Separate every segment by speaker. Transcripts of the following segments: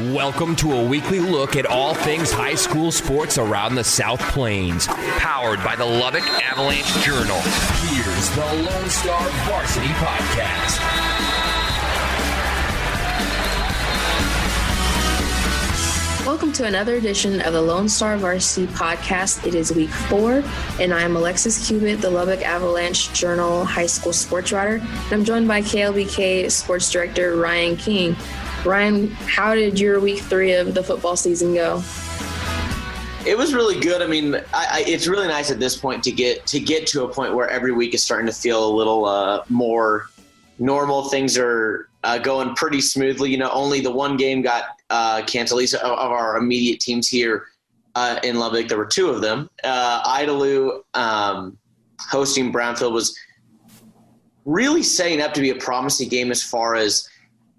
Speaker 1: Welcome to a weekly look at all things high school sports around the South Plains. Powered by the Lubbock Avalanche Journal. Here's the Lone Star Varsity Podcast.
Speaker 2: Welcome to another edition of the Lone Star Varsity Podcast. It is week four, and I am Alexis Cubit, the Lubbock Avalanche Journal high school sports writer. And I'm joined by KLBK sports director Ryan King. Ryan, how did your week three of the football season go?
Speaker 3: It was really good. I mean, I, I, it's really nice at this point to get to get to a point where every week is starting to feel a little uh, more normal. Things are uh, going pretty smoothly. You know, only the one game got uh, canceled. Of our immediate teams here uh, in Lubbock, there were two of them. Uh, Idalou um, hosting Brownfield was really setting up to be a promising game as far as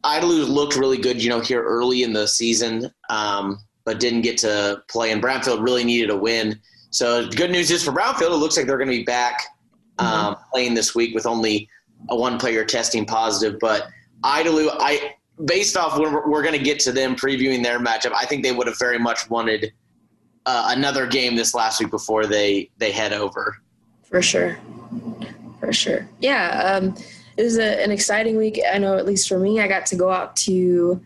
Speaker 3: Idalou looked really good. You know, here early in the season, um, but didn't get to play. And Brownfield really needed a win. So good news is for Brownfield, it looks like they're going to be back um, mm-hmm. playing this week with only a one player testing positive. But Idalou, I based off when we're, we're going to get to them previewing their matchup, I think they would have very much wanted uh, another game this last week before they they head over.
Speaker 2: For sure, for sure. Yeah, um, it was a, an exciting week. I know, at least for me, I got to go out to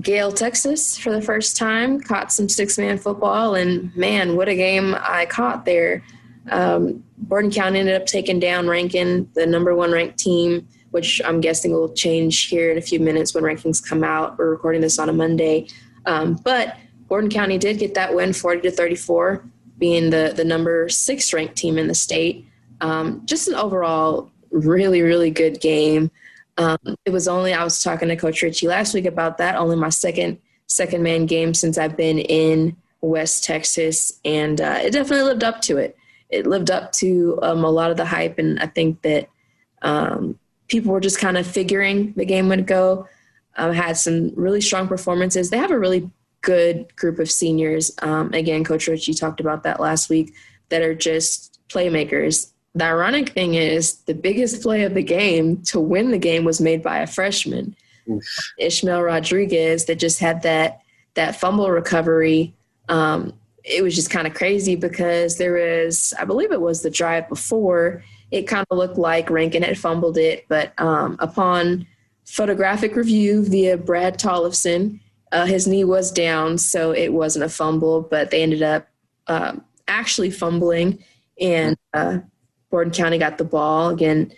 Speaker 2: Gail, Texas for the first time. Caught some six man football, and man, what a game I caught there. Um, Borden County ended up taking down Rankin, the number one ranked team which I'm guessing will change here in a few minutes when rankings come out. We're recording this on a Monday. Um, but Borden County did get that win 40 to 34, being the, the number six ranked team in the state. Um, just an overall really, really good game. Um, it was only, I was talking to Coach Ritchie last week about that, only my second second man game since I've been in West Texas, and uh, it definitely lived up to it. It lived up to um, a lot of the hype, and I think that um, people were just kind of figuring the game would go. Had some really strong performances. They have a really good group of seniors. Um, again, Coach Ritchie talked about that last week that are just playmakers. The ironic thing is, the biggest play of the game to win the game was made by a freshman, Oof. Ishmael Rodriguez, that just had that that fumble recovery. Um, it was just kind of crazy because there was, I believe it was the drive before it kind of looked like Rankin had fumbled it, but um, upon photographic review via Brad Tollefson, uh, his knee was down, so it wasn't a fumble, but they ended up uh, actually fumbling, and uh, Borden County got the ball. Again,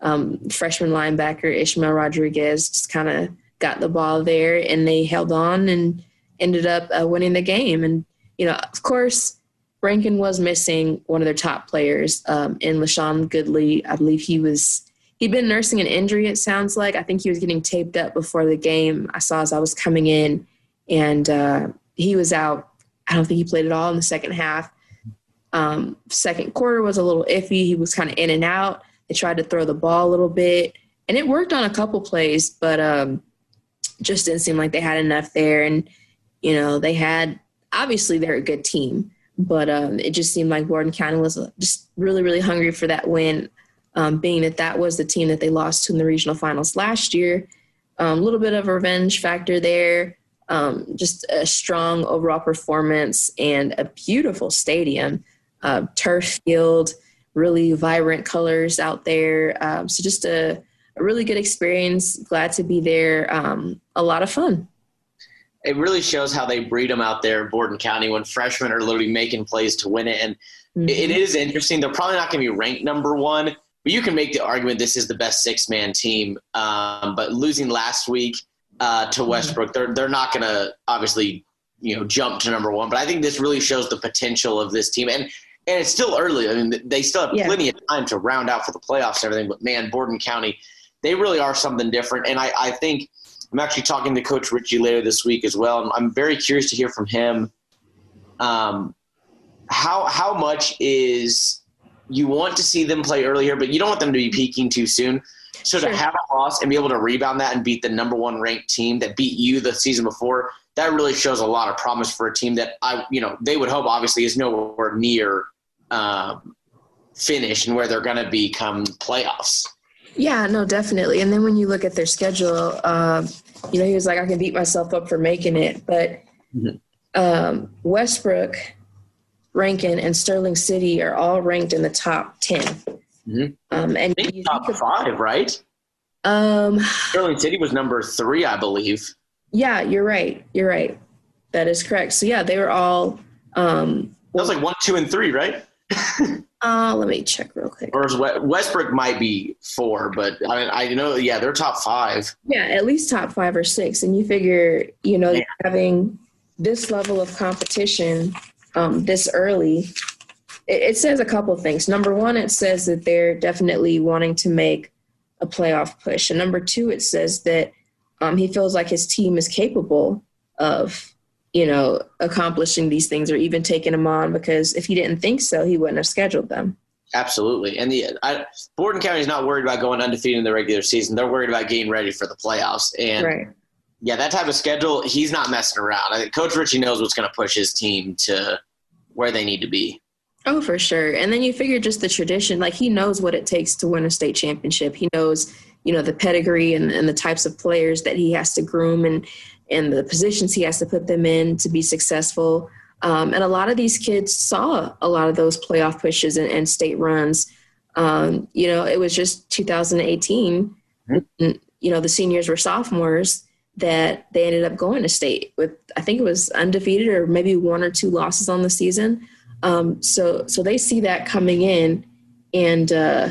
Speaker 2: um, freshman linebacker Ishmael Rodriguez just kind of got the ball there, and they held on and ended up uh, winning the game. And, you know, of course, Rankin was missing one of their top players um, in LaShawn Goodley. I believe he was he'd been nursing an injury. It sounds like I think he was getting taped up before the game. I saw as I was coming in, and uh, he was out. I don't think he played at all in the second half. Um, second quarter was a little iffy. He was kind of in and out. They tried to throw the ball a little bit, and it worked on a couple plays, but um, just didn't seem like they had enough there. And you know, they had obviously they're a good team but um, it just seemed like Borden County was just really, really hungry for that win, um, being that that was the team that they lost to in the regional finals last year. A um, little bit of a revenge factor there, um, just a strong overall performance and a beautiful stadium, uh, turf field, really vibrant colors out there. Um, so just a, a, really good experience. Glad to be there. Um, a lot of fun
Speaker 3: it really shows how they breed them out there in Borden County when freshmen are literally making plays to win it. And mm-hmm. it is interesting. They're probably not going to be ranked number one, but you can make the argument this is the best six man team. Um, but losing last week uh, to mm-hmm. Westbrook, they're they're not going to obviously you know jump to number one. But I think this really shows the potential of this team. And and it's still early. I mean, they still have yeah. plenty of time to round out for the playoffs and everything. But man, Borden County, they really are something different. And I, I think I'm actually talking to Coach Richie later this week as well. I'm, I'm very curious to hear from him. Um, how how much is you want to see them play earlier, but you don't want them to be peaking too soon. So sure. to have a loss and be able to rebound that and beat the number one ranked team that beat you the season before, that really shows a lot of promise for a team that I, you know, they would hope obviously is nowhere near um, finish and where they're going to become playoffs.
Speaker 2: Yeah, no, definitely. And then when you look at their schedule, um, you know, he was like, I can beat myself up for making it. But mm-hmm. um, Westbrook, Rankin, and Sterling City are all ranked in the top 10.
Speaker 3: Mm-hmm. Um, and top five, right?
Speaker 2: Um,
Speaker 3: Sterling City was number three, I believe.
Speaker 2: Yeah, you're right. You're right. That is correct. So yeah, they were all. Um,
Speaker 3: that was like one, two, and three, right?
Speaker 2: uh, let me check real quick.
Speaker 3: Or Westbrook might be four, but I mean, I know, yeah, they're top five.
Speaker 2: Yeah, at least top five or six. And you figure, you know, yeah. having this level of competition um, this early, it, it says a couple things. Number one, it says that they're definitely wanting to make a playoff push. And number two, it says that um, he feels like his team is capable of you know, accomplishing these things or even taking them on because if he didn't think so, he wouldn't have scheduled them.
Speaker 3: Absolutely. And the I, Borden County is not worried about going undefeated in the regular season. They're worried about getting ready for the playoffs. And right. yeah, that type of schedule, he's not messing around. I think Coach Richie knows what's going to push his team to where they need to be.
Speaker 2: Oh, for sure. And then you figure just the tradition, like he knows what it takes to win a state championship. He knows, you know, the pedigree and, and the types of players that he has to groom and and the positions he has to put them in to be successful. Um, and a lot of these kids saw a lot of those playoff pushes and, and state runs. Um, you know, it was just 2018. Mm-hmm. You know, the seniors were sophomores that they ended up going to state with. I think it was undefeated or maybe one or two losses on the season. Um, so, so they see that coming in, and uh,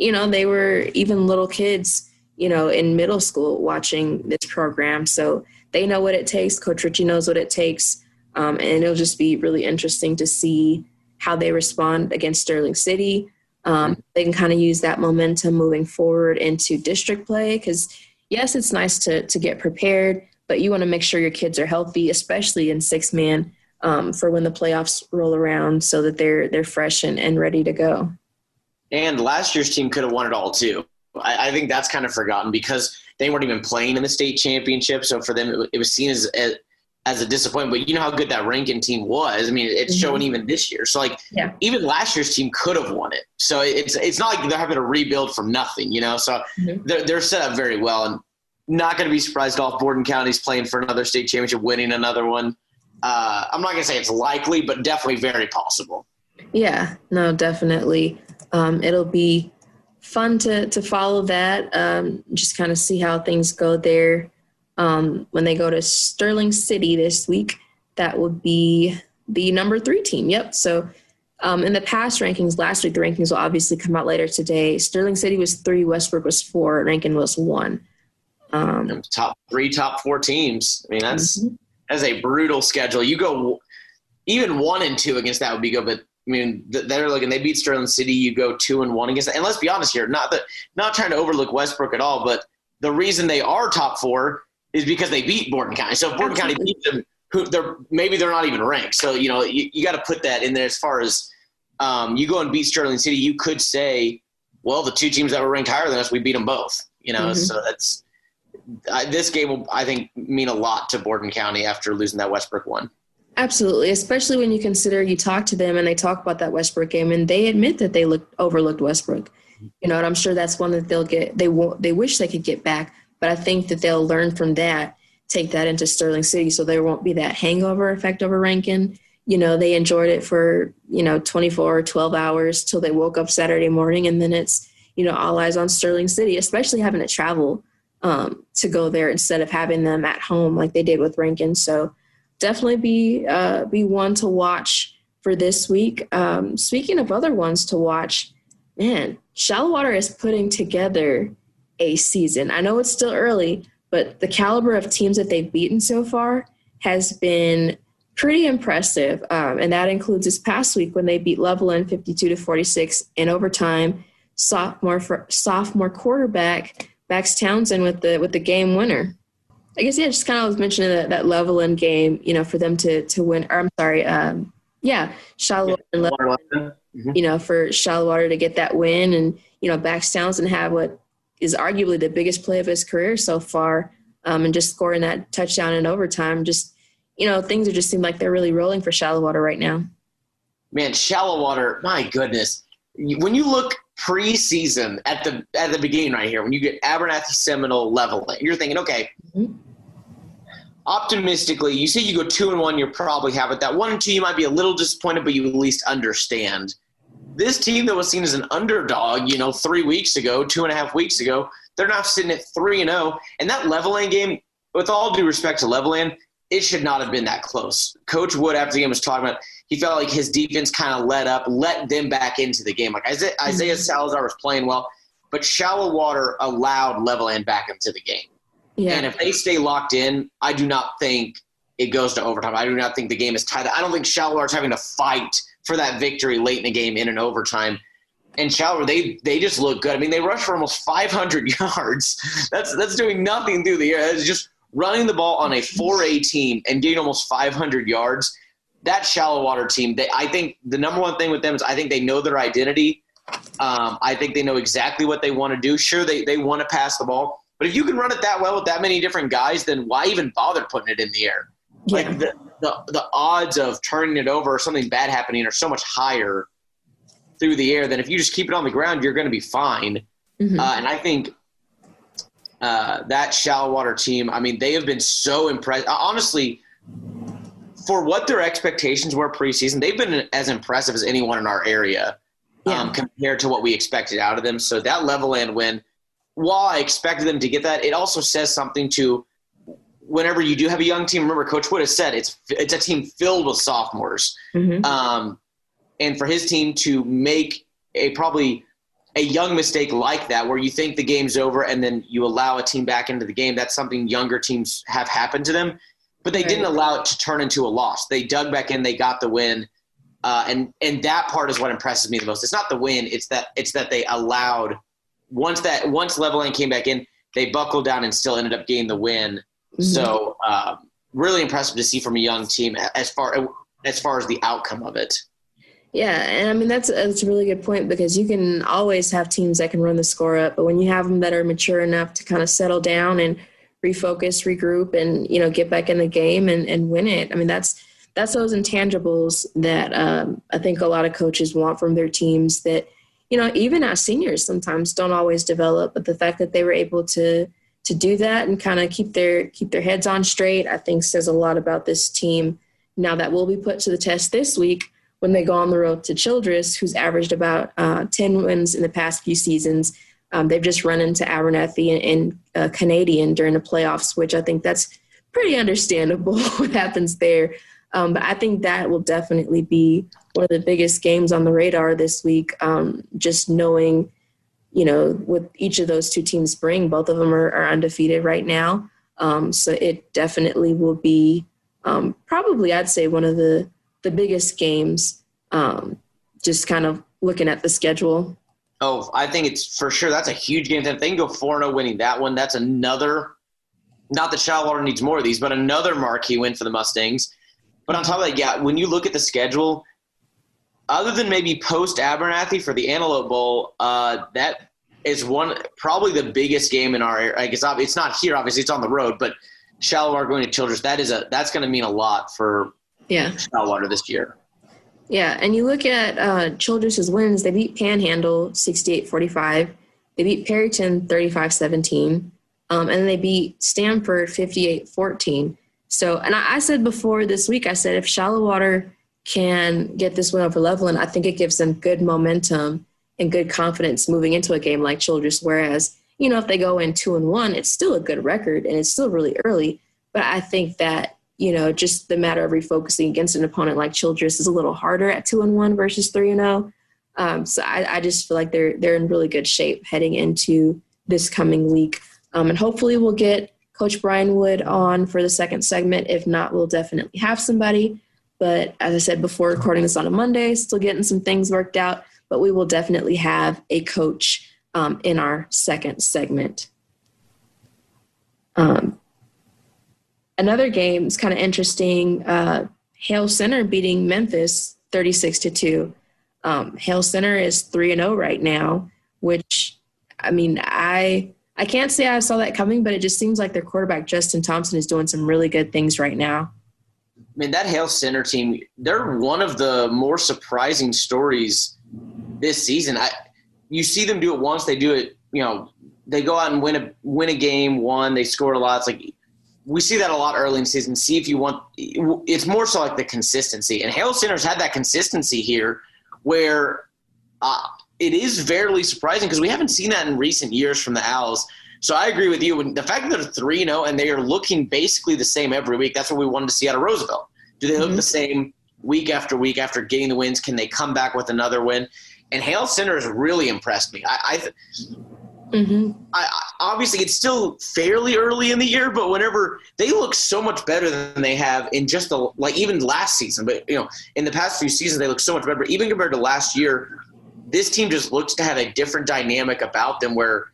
Speaker 2: you know, they were even little kids you know, in middle school watching this program. So they know what it takes. Coach Richie knows what it takes. Um, and it'll just be really interesting to see how they respond against Sterling City. Um, they can kind of use that momentum moving forward into district play because, yes, it's nice to, to get prepared, but you want to make sure your kids are healthy, especially in six man um, for when the playoffs roll around so that they're, they're fresh and, and ready to go.
Speaker 3: And last year's team could have won it all too. I, I, think that's kind of forgotten because they weren't even playing in the state championship. So for them, it, it was seen as, as, as a disappointment. But you know how good that Rankin team was. I mean, it's mm-hmm. showing even this year. So like, yeah. even last year's team could have won it. So it's it's not like they're having to rebuild from nothing. You know, so mm-hmm. they're they're set up very well and. Not going to be surprised if Borden County's playing for another state championship, winning another one. Uh, I'm not going to say it's likely, but definitely very possible.
Speaker 2: Yeah, no, definitely. Um, it'll be fun to to follow that. Um, just kind of see how things go there. Um, when they go to Sterling City this week, that would be the number three team. Yep. So um, in the past rankings, last week the rankings will obviously come out later today. Sterling City was three, Westbrook was four, Rankin was one.
Speaker 3: Um, top three, top four teams. I mean, that's mm-hmm. that's a brutal schedule. You go even one and two against that would be good, but I mean, they're looking. They beat Sterling City. You go two and one against. And let's be honest here. Not that, not trying to overlook Westbrook at all, but the reason they are top four is because they beat Borden County. So if Borden County beat them, who they're maybe they're not even ranked. So you know you, you got to put that in there. As far as um, you go and beat Sterling City, you could say, well, the two teams that were ranked higher than us, we beat them both. You know, mm-hmm. so that's I, this game will I think mean a lot to Borden County after losing that Westbrook one.
Speaker 2: Absolutely, especially when you consider you talk to them and they talk about that Westbrook game and they admit that they looked overlooked Westbrook. You know, and I'm sure that's one that they'll get. They won't. They wish they could get back, but I think that they'll learn from that, take that into Sterling City, so there won't be that hangover effect over Rankin. You know, they enjoyed it for you know 24 or 12 hours till they woke up Saturday morning, and then it's you know all eyes on Sterling City, especially having to travel um, to go there instead of having them at home like they did with Rankin. So definitely be uh, be one to watch for this week. Um, speaking of other ones to watch, man, Shallowater is putting together a season. I know it's still early, but the caliber of teams that they've beaten so far has been pretty impressive. Um, and that includes this past week when they beat Levelland 52 to 46 in overtime. Sophomore sophomore quarterback Max Townsend with the with the game winner. I guess yeah, just kind of was mentioning that, that Levelland game, you know, for them to to win. Or I'm sorry, um, yeah, Shallow and Levelland, mm-hmm. you know, for Shallowater to get that win, and you know, Max Townsend have what is arguably the biggest play of his career so far, um, and just scoring that touchdown in overtime. Just you know, things are just seem like they're really rolling for Shallowater right now.
Speaker 3: Man, Shallowater, my goodness, when you look preseason at the at the beginning right here, when you get Abernathy Seminole level, you're thinking, okay. Mm-hmm. Optimistically, you say you go two and one, you're probably have it. That one and two, you might be a little disappointed, but you at least understand. This team that was seen as an underdog, you know, three weeks ago, two and a half weeks ago, they're now sitting at three and zero. Oh. And that Levelland game, with all due respect to Levelland, it should not have been that close. Coach Wood after the game was talking about he felt like his defense kind of let up, let them back into the game. Like Isaiah, mm-hmm. Isaiah Salazar was playing well, but Shallowater allowed Levelland back into the game. Yeah. And if they stay locked in, I do not think it goes to overtime. I do not think the game is tied. I don't think is having to fight for that victory late in the game in an overtime. And Shallow, they they just look good. I mean, they rushed for almost 500 yards. That's that's doing nothing through the air. It's just running the ball on a 4A team and getting almost 500 yards that Shallowater team, they, I think the number one thing with them is I think they know their identity. Um, I think they know exactly what they want to do. Sure, they, they want to pass the ball, but if you can run it that well with that many different guys, then why even bother putting it in the air? Yeah. Like the, the, the odds of turning it over or something bad happening are so much higher through the air than if you just keep it on the ground, you're going to be fine. Mm-hmm. Uh, and I think uh, that Shallowater team, I mean, they have been so impressed. Honestly, for what their expectations were preseason, they've been as impressive as anyone in our area yeah. um, compared to what we expected out of them. So that Levelland win, while I expected them to get that, it also says something to whenever you do have a young team. Remember, Coach Wood has said it's it's a team filled with sophomores, mm-hmm. um, and for his team to make a probably a young mistake like that, where you think the game's over and then you allow a team back into the game, that's something younger teams have happened to them but they right. didn't allow it to turn into a loss. They dug back in, they got the win, uh, and and that part is what impresses me the most. It's not the win; it's that it's that they allowed once that once Levelland came back in, they buckled down and still ended up getting the win. Mm-hmm. So um, really impressive to see from a young team as far as far as the outcome of it.
Speaker 2: Yeah, and I mean that's that's a really good point because you can always have teams that can run the score up, but when you have them that are mature enough to kind of settle down and refocus, regroup, and you know get back in the game and, and win it. I mean that's that's those intangibles that um, I think a lot of coaches want from their teams that you know even as seniors sometimes don't always develop. But the fact that they were able to to do that and kind of keep their keep their heads on straight, I think says a lot about this team. Now that will be put to the test this week when they go on the road to Childress, who's averaged about uh, 10 wins in the past few seasons um, they've just run into Abernathy and, and uh, Canadian during the playoffs, which I think that's pretty understandable what happens there. Um, but I think that will definitely be one of the biggest games on the radar this week. Um, just knowing, you know, what each of those two teams bring, both of them are, are undefeated right now. Um, so it definitely will be um, probably, I'd say, one of the the biggest games. Um, just kind of looking at the schedule.
Speaker 3: Oh, I think it's for sure. That's a huge game. If they can go 4 0 winning that one, that's another, not that Shallowater needs more of these, but another marquee win for the Mustangs. But on top of that, yeah, when you look at the schedule, other than maybe post Abernathy for the Antelope Bowl, uh, that is one probably the biggest game in our area. I guess it's not here, obviously, it's on the road, but Shallowater going to Childress, that is a that's going to mean a lot for
Speaker 2: yeah
Speaker 3: Shallowater this year.
Speaker 2: Yeah, and you look at uh, Childress's wins, they beat Panhandle 68 45. They beat Perryton 35 17. Um, and they beat Stamford 58 14. So, and I, I, said before this week, I said if Shallowater can get this win over Levelland, I think it gives them good momentum and good confidence moving into a game like Childress. Whereas, you know, if they go in two and one, it's still a good record and it's still really early. But I think that you know, just the matter of refocusing against an opponent like Childress is a little harder at two and one versus three and. Oh. Um, so I, I, just feel like they're they're in really good shape heading into this coming week, um, and hopefully we'll get Coach Bryan Wood on for the second segment. If not, we'll definitely have somebody. But as I said before, recording this on a Monday, still getting some things worked out. But we will definitely have a coach um, in our second segment. Um, another game is kind of interesting. Uh, Hale Center beating Memphis 36 to 2. Um, Hale Center is 3 and 0 right now, which I mean, I I can't say I saw that coming, but it just seems like their quarterback Justin Thompson is doing some really good things right now.
Speaker 3: I mean, that Hale Center team, they're one of the more surprising stories this season. I you see them do it once, they do it, you know, they go out and win a win a game, one, they score a lot. It's like we see that a lot early in season. See if you want it's more so like the consistency. And Hale Center's had that consistency here where uh, it is fairly surprising because we haven't seen that in recent years from the Owls. So I agree with you. The fact that they're three zero and they are looking basically the same every week, that's what we wanted to see out of Roosevelt. Do they look mm-hmm. the same week after week after getting the wins? Can they come back with another win? And Hale Center has really impressed me. I, I, mm-hmm. I, obviously it's still fairly early in the year, but whenever they look so much better than they have in just the like even last season, but you know in the past few seasons they look so much better. Even compared to last year, this team just looks to have a different dynamic about them where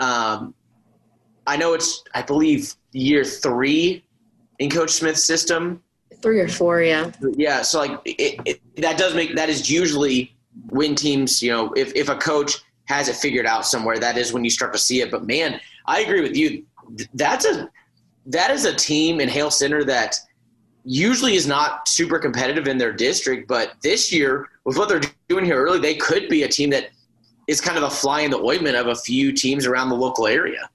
Speaker 3: um, I know it's, I believe, year three in Coach Smith's system.
Speaker 2: Three or four, yeah.
Speaker 3: Yeah, so like it, it, that does make that is usually when teams, you know, if, if a coach has it figured out somewhere, that is when you start to see it. But man, I agree with you. That's a that is a team in Hale Center that usually is not super competitive in their district, but this year with what they're doing here early, they could be a team that is kind of a fly in the ointment of a few teams around the local area.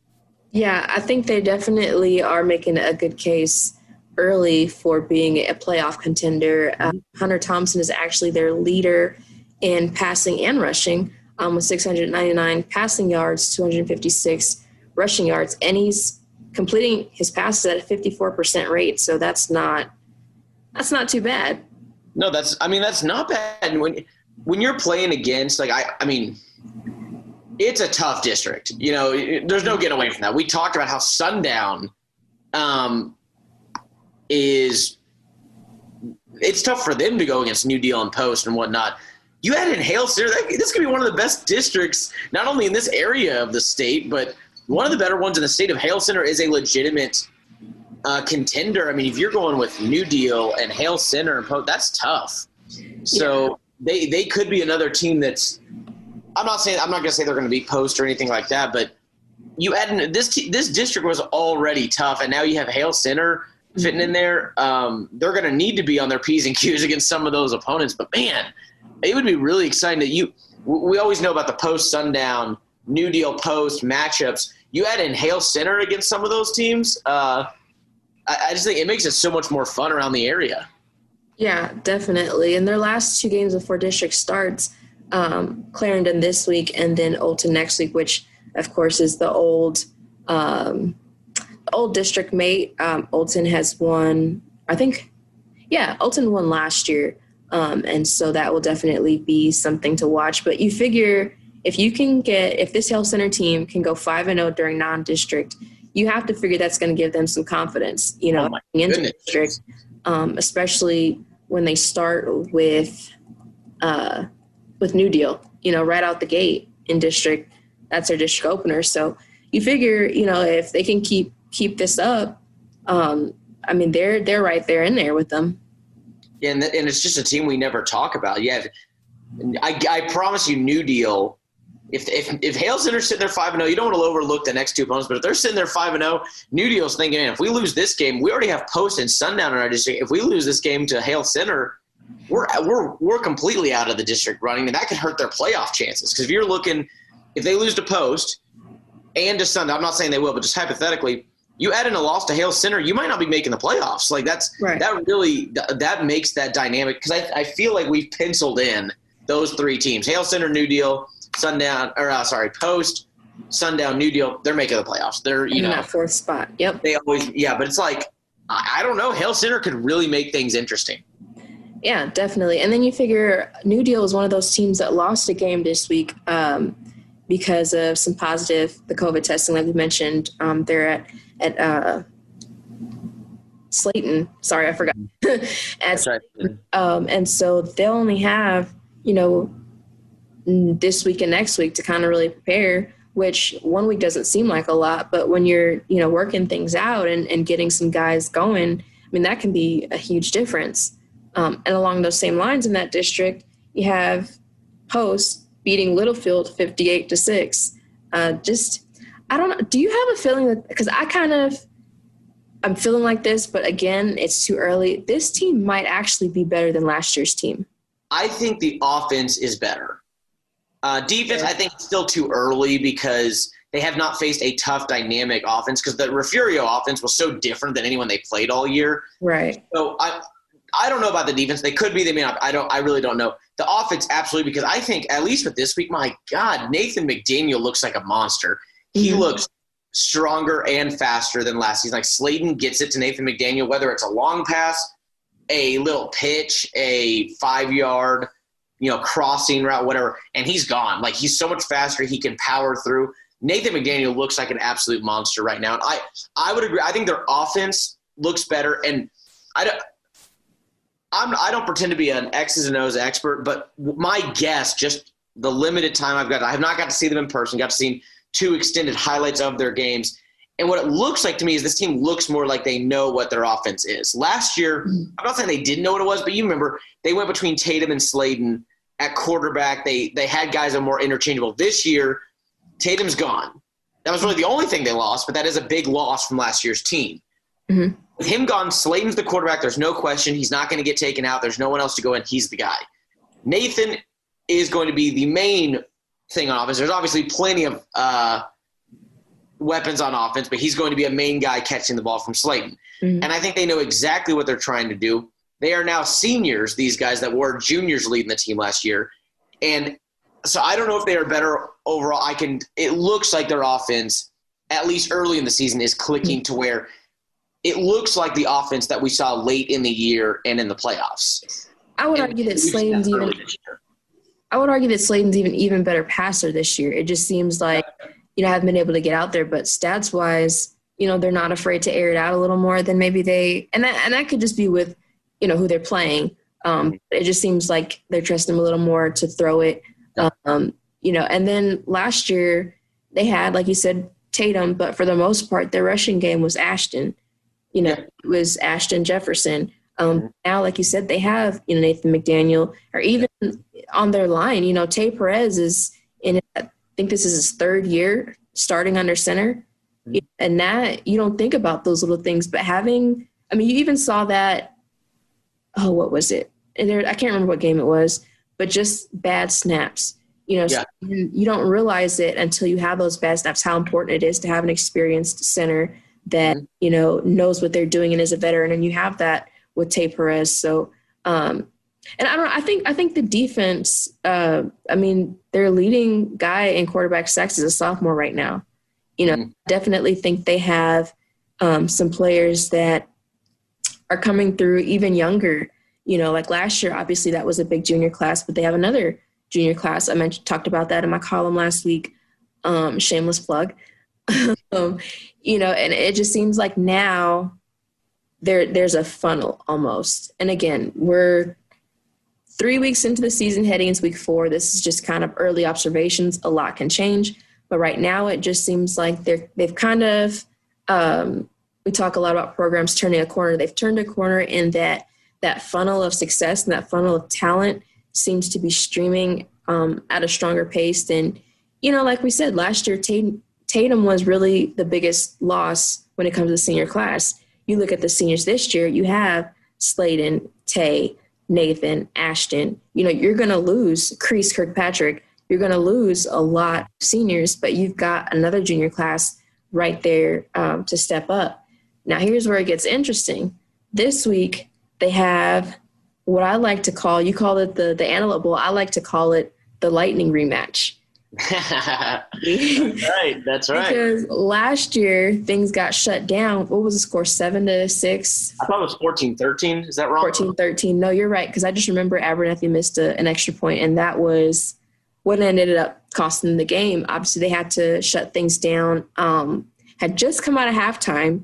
Speaker 2: Yeah, I think they definitely are making a good case early for being a playoff contender. Uh, Hunter Thompson is actually their leader in passing and rushing um, with 699 passing yards, 256 rushing yards, and he's completing his passes at a 54% rate. So that's not that's not too bad.
Speaker 3: No, that's I mean that's not bad. when when you're playing against like I I mean it's a tough district. You know, there's no getting away from that. We talked about how Sundown um, is it's tough for them to go against New Deal and Post and whatnot. You add in Hale Center, that, this could be one of the best districts, not only in this area of the state, but one of the better ones in the state of Hale Center is a legitimate uh, contender. I mean, if you're going with New Deal and Hale Center and Post, that's tough. So yeah. they they could be another team that's. I'm not saying I'm not going to say they're going to be Post or anything like that, but you add in, this this district was already tough, and now you have Hale Center fitting in there. Um, they're going to need to be on their p's and q's against some of those opponents. But man, it would be really exciting that you. We always know about the post sundown New Deal post matchups. You add in Hale Center against some of those teams. Uh, I, I just think it makes it so much more fun around the area.
Speaker 2: Yeah, definitely. And their last two games before district starts, um, Clarendon this week and then Olton next week, which of course is the old um, old district mate. Um, Olton has won, I think, yeah, Olton won last year. Um, and so that will definitely be something to watch. But you figure if you can get, if this Hale Center team can go 5 and 0 during non district, you have to figure that's going to give them some confidence, you know, oh into the district, um, especially when they start with uh, with New Deal, you know, right out the gate in district. That's their district opener. So you figure, you know, if they can keep keep this up, um, I mean, they're they're right there in there with them.
Speaker 3: Yeah, and, and it's just a team we never talk about. Yeah, I, I promise you, New Deal if if if Hale Center's sitting there five and zero, oh, you don't want to overlook the next two opponents. But if they're sitting there five and zero, New Deal's thinking, if we lose this game, we already have Post and Sundown in our district. If we lose this game to Hale Center, we're we're we're completely out of the district running, and that could hurt their playoff chances. Because if you're looking, if they lose to Post and to Sundown, I'm not saying they will, but just hypothetically, you add in a loss to Hale Center, you might not be making the playoffs. Like that's right. that really that makes that dynamic because I I feel like we've penciled in those three teams: Hale Center, New Deal Sundown, or uh, sorry, Post, Sundown, New Deal, they're making the playoffs. They're you in know
Speaker 2: that fourth spot. Yep.
Speaker 3: They always yeah, but it's like I, I don't know. Hale Center could really make things interesting.
Speaker 2: Yeah, definitely. And then you figure New Deal is one of those teams that lost a game this week um, because of some positive the COVID testing, like we mentioned. Um, they're at at uh, Slaton. Sorry, I forgot. at um, and so they'll only have you know this week and next week to kind of really prepare which one week doesn't seem like a lot, but when you're, you know, working things out and, and getting some guys going, I mean, that can be a huge difference. Um, and along those same lines in that district, you have Post beating Littlefield 58 to 6. Uh, just, I don't know. Do you have a feeling that, because I kind of, I'm feeling like this, but again, it's too early. This team might actually be better than last year's team.
Speaker 3: I think the offense is better. Uh, defense, I think, still too early because they have not faced a tough, dynamic offense because the Refugio offense was so different than anyone they played all year.
Speaker 2: Right.
Speaker 3: So I, I don't know about the defense. They could be. They may not. I don't. I really don't know. The offense, absolutely, because I think at least with this week, my God, Nathan McDaniel looks like a monster. He mm-hmm. looks stronger and faster than last season. Like Sladen gets it to Nathan McDaniel, whether it's a long pass, a little pitch, a five yard, you know, crossing route, whatever, and he's gone. Like he's so much faster, he can power through. Nathan McDaniel looks like an absolute monster right now. And I, I would agree. I think their offense looks better, and I don't. I'm, I don't pretend to be an X's and O's expert, but my guess, just the limited time I've got, I have not got to see them in person. Got to see two extended highlights of their games. And what it looks like to me is this team looks more like they know what their offense is. Last year, mm-hmm. I'm not saying they didn't know what it was, but you remember they went between Tatum and Sladen at quarterback. They they had guys that are more interchangeable. This year, Tatum's gone. That was really the only thing they lost, but that is a big loss from last year's team. Mm-hmm. With him gone, Slayton's the quarterback. There's no question. He's not going to get taken out. There's no one else to go in. He's the guy. Nathan is going to be the main thing on offense. There's obviously plenty of uh, weapons on offense, but he's going to be a main guy catching the ball from Slayton. Mm-hmm. And I think they know exactly what they're trying to do. They are now seniors, these guys that were juniors leading the team last year. And so I don't know if they are better overall. I can it looks like their offense, at least early in the season, is clicking to where it looks like the offense that we saw late in the year and in the playoffs.
Speaker 2: I would
Speaker 3: and
Speaker 2: argue that Sladen's even I would argue that Sladen's even even better passer this year. It just seems like you know, I haven't been able to get out there. But stats wise, you know, they're not afraid to air it out a little more than maybe they, and that, and that could just be with, you know, who they're playing. Um, it just seems like they're trusting them a little more to throw it. Um, you know, and then last year they had, like you said, Tatum, but for the most part, their rushing game was Ashton. You know, it was Ashton Jefferson. Um, mm-hmm. now, like you said, they have you know Nathan McDaniel, or even on their line, you know, Tay Perez is in I think this is his third year starting under center. Mm-hmm. And that you don't think about those little things, but having, I mean, you even saw that. Oh, what was it? And there, I can't remember what game it was, but just bad snaps. You know, yeah. so you don't realize it until you have those bad snaps. How important it is to have an experienced center that mm-hmm. you know knows what they're doing and is a veteran, and you have that with Tay Perez. So um, and I don't. I think. I think the defense. Uh, I mean, their leading guy in quarterback sacks is a sophomore right now. You know, mm-hmm. definitely think they have um, some players that are coming through even younger. You know, like last year, obviously that was a big junior class, but they have another junior class. I mentioned talked about that in my column last week. Um, shameless plug. um, you know, and it just seems like now there there's a funnel almost. And again, we're three weeks into the season, heading into week four. This is just kind of early observations. A lot can change, but right now it just seems like they're they've kind of. Um, we talk a lot about programs turning a corner. They've turned a corner in that that funnel of success and that funnel of talent seems to be streaming um, at a stronger pace than you know. Like we said last year, Tatum was really the biggest loss when it comes to the senior class. You look at the seniors this year. You have Sladen, Tay, Nathan, Ashton, you know, you're going to lose Crease Kirkpatrick. You're going to lose a lot of seniors, but you've got another junior class right there um, to step up. Now, here's where it gets interesting. This week, they have what I like to call, you call it the, the Antelope Bowl, I like to call it the Lightning rematch.
Speaker 3: that's right. That's right.
Speaker 2: Because last year things got shut down. What was the score? Seven to six?
Speaker 3: I thought it was 14 13. Is that wrong?
Speaker 2: 14 13. No, you're right. Because I just remember Abernathy missed a, an extra point, and that was what ended up costing the game. Obviously, they had to shut things down. Um, had just come out of halftime,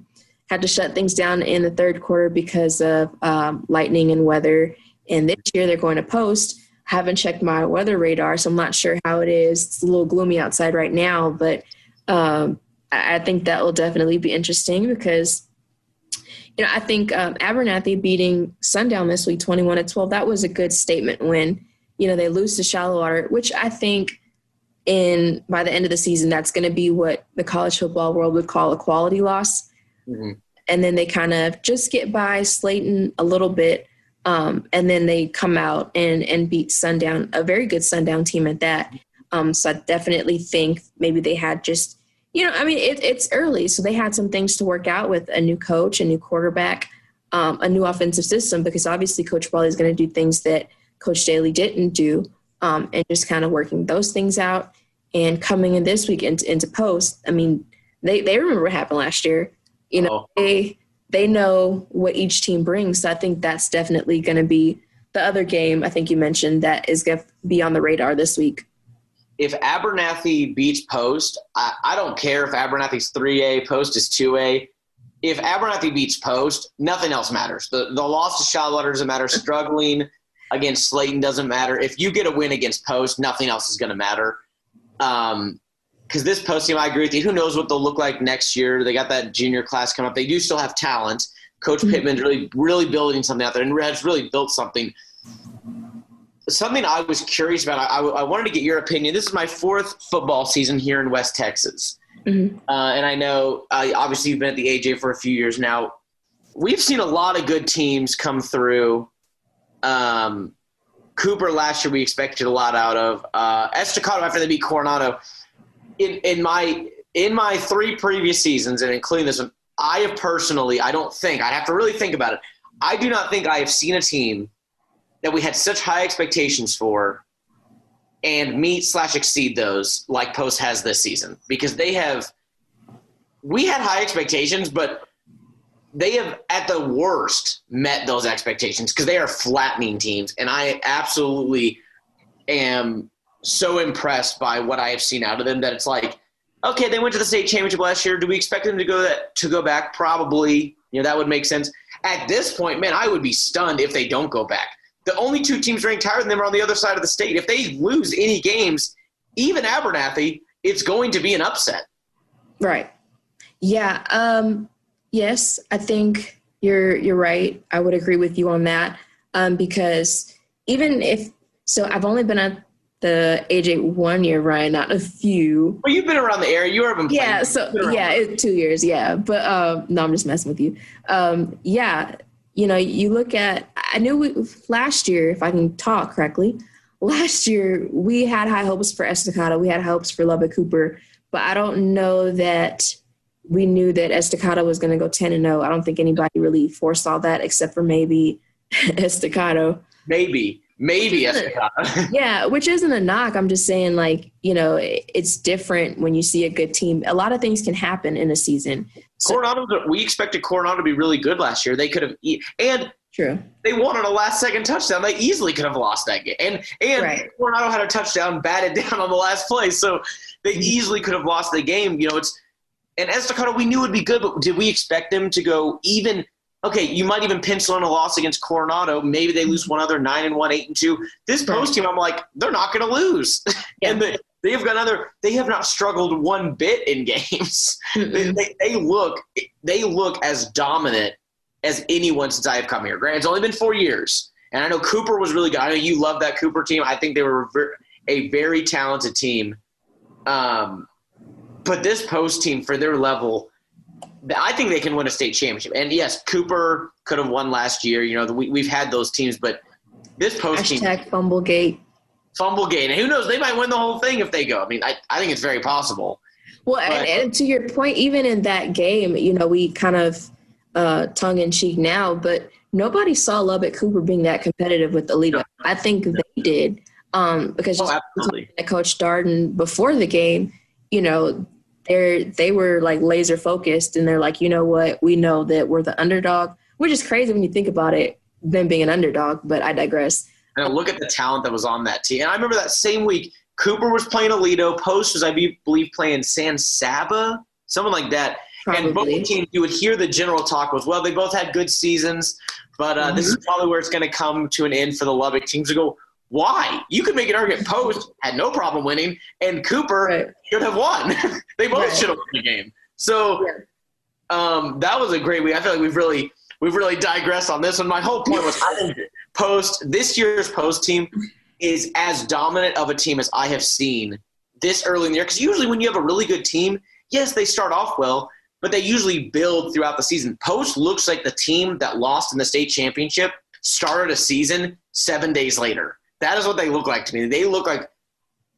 Speaker 2: had to shut things down in the third quarter because of um, lightning and weather. And this year they're going to post haven't checked my weather radar, so I'm not sure how it is. It's a little gloomy outside right now, but um, I, think that will definitely be interesting because you know, I think um, Abernathy beating Sundown this week, 21 to 12, that was a good statement when, you know, they lose to Shallowater, which I think in by the end of the season, that's going to be what the college football world would call a quality loss. Mm-hmm. And then they kind of just get by Slaton a little bit. Um, and then they come out and, and beat Sundown, a very good Sundown team at that. Um, so I definitely think maybe they had just you know, I mean, it, it's early, so they had some things to work out with a new coach, a new quarterback, um, a new offensive system, because obviously Coach Brawley is going to do things that Coach Daly didn't do, um, and just kind of working those things out. And coming in this week into, into post, I mean, they, they remember what happened last year. You know, oh. they they know what each team brings. So I think that's definitely going to be the other game. I think you mentioned that is going to be on the radar this week
Speaker 3: if Abernathy beats Post, I, I don't care if Abernathy's 3A, Post is 2A. If Abernathy beats Post, nothing else matters. The, the loss to Shallowater doesn't matter. Struggling against Slaton doesn't matter. If you get a win against Post, nothing else is going to matter. Um, because this post team, I agree with you. Who knows what they'll look like next year? They got that junior class coming up. They do still have talent. Coach mm-hmm. Pittman's really, really building something out there, and Red's really built something something I was curious about. I, I, wanted to get your opinion. This is my fourth football season here in West Texas, mm-hmm. uh, and I know uh, obviously you've been at the AJ for a few years now. We've seen a lot of good teams come through. Um, Cooper last year we expected a lot out of. Uh, Estacado after they beat Coronado. In in my in my three previous seasons, and including this one, I have personally, I don't think I have to really think about it. I do not think I have seen a team that we had such high expectations for and meet slash exceed those like Post has this season because they have we had high expectations, but they have at the worst met those expectations because they are flattening teams, and I absolutely am so impressed by what I have seen out of them that it's like, okay, they went to the state championship last year. Do we expect them to go that to go back? Probably. You know that would make sense. At this point, man, I would be stunned if they don't go back the only two teams ranked higher than them are on the other side of the state. If they lose any games, even Abernathy, it's going to be an upset.
Speaker 2: Right. Yeah. Um, yes, I think you're you're right. I would agree with you on that um, because even if so, I've only been at the AJ one year, Ryan, not a few.
Speaker 3: Well, you've been around the area. You haven't.
Speaker 2: Yeah. So yeah, it, two years. Yeah, but um, no, I'm just messing with you. Um, yeah you know, you look at, I knew we, last year, if I can talk correctly, last year we had high hopes for Estacado, we had hopes for Lubbock Cooper, but I don't know that we knew that Estacado was going to go 10 and 0. I don't think anybody really foresaw that except for maybe Estacado.
Speaker 3: Maybe, maybe Estacado.
Speaker 2: yeah, which isn't a knock. I'm just saying, like, you know, it's different when you see a good team. A lot of things can happen in a season.
Speaker 3: So, Coronado, we expected Coronado to be really good last year. They could have, and
Speaker 2: true,
Speaker 3: they won on a last second touchdown. They easily could have lost that game. And and right. Coronado had a touchdown batted down on the last play, so they mm-hmm. easily could have lost the game. You know, it's and Estacado we knew would be good, but did we expect them to go even? Okay, you might even pencil in a loss against Coronado. Maybe they lose one other nine and one, eight and two. This post team, I'm like, they're not going to lose. Yeah. and the, they have got another. They have not struggled one bit in games. they, they, they, look. They look as dominant as anyone since I have come here. Grant, it's only been four years, and I know Cooper was really good. I know you love that Cooper team. I think they were a very talented team. Um, but this post team for their level, I think they can win a state championship. And yes, Cooper could have won last year. You know, we, we've had those teams, but this post
Speaker 2: Hashtag team. Fumblegate
Speaker 3: fumble game. And who knows? They might win the whole thing if they go. I mean, I, I think it's very possible.
Speaker 2: Well, and, and, to your point, even in that game, you know, we kind of uh, tongue in cheek now, but nobody saw Lubbock Cooper being that competitive with. No. I think they did um, because oh, Coach Darden before the game, you know, they they were like laser focused, and they're like, you know what, we know that we're the underdog, which is crazy when you think about it, them being an underdog. But I digress.
Speaker 3: And look at the talent that was on that team. And I remember that same week, Cooper was playing Aledo. Post was, I believe, playing San Saba, someone like that. Probably. And both teams, you would hear the general talk was, well, they both had good seasons, but uh, mm-hmm. this is probably where it's going to come to an end for the Lubbock teams to go, why? You could make an argument. Post had no problem winning, and Cooper
Speaker 2: Right.
Speaker 3: should have won. they both
Speaker 2: Right.
Speaker 3: should have won the game. So
Speaker 2: Yeah.
Speaker 3: um, that was a great week. I feel like we've really we've really digressed on this one. My whole point was I think post this year's post team is as dominant of a team as I have seen this early in the year. Because usually when you have a really good team, yes, they start off well, but they usually build throughout the season. Post looks like the team that lost in the state championship started a season seven days later. That is what they look like to me. They look like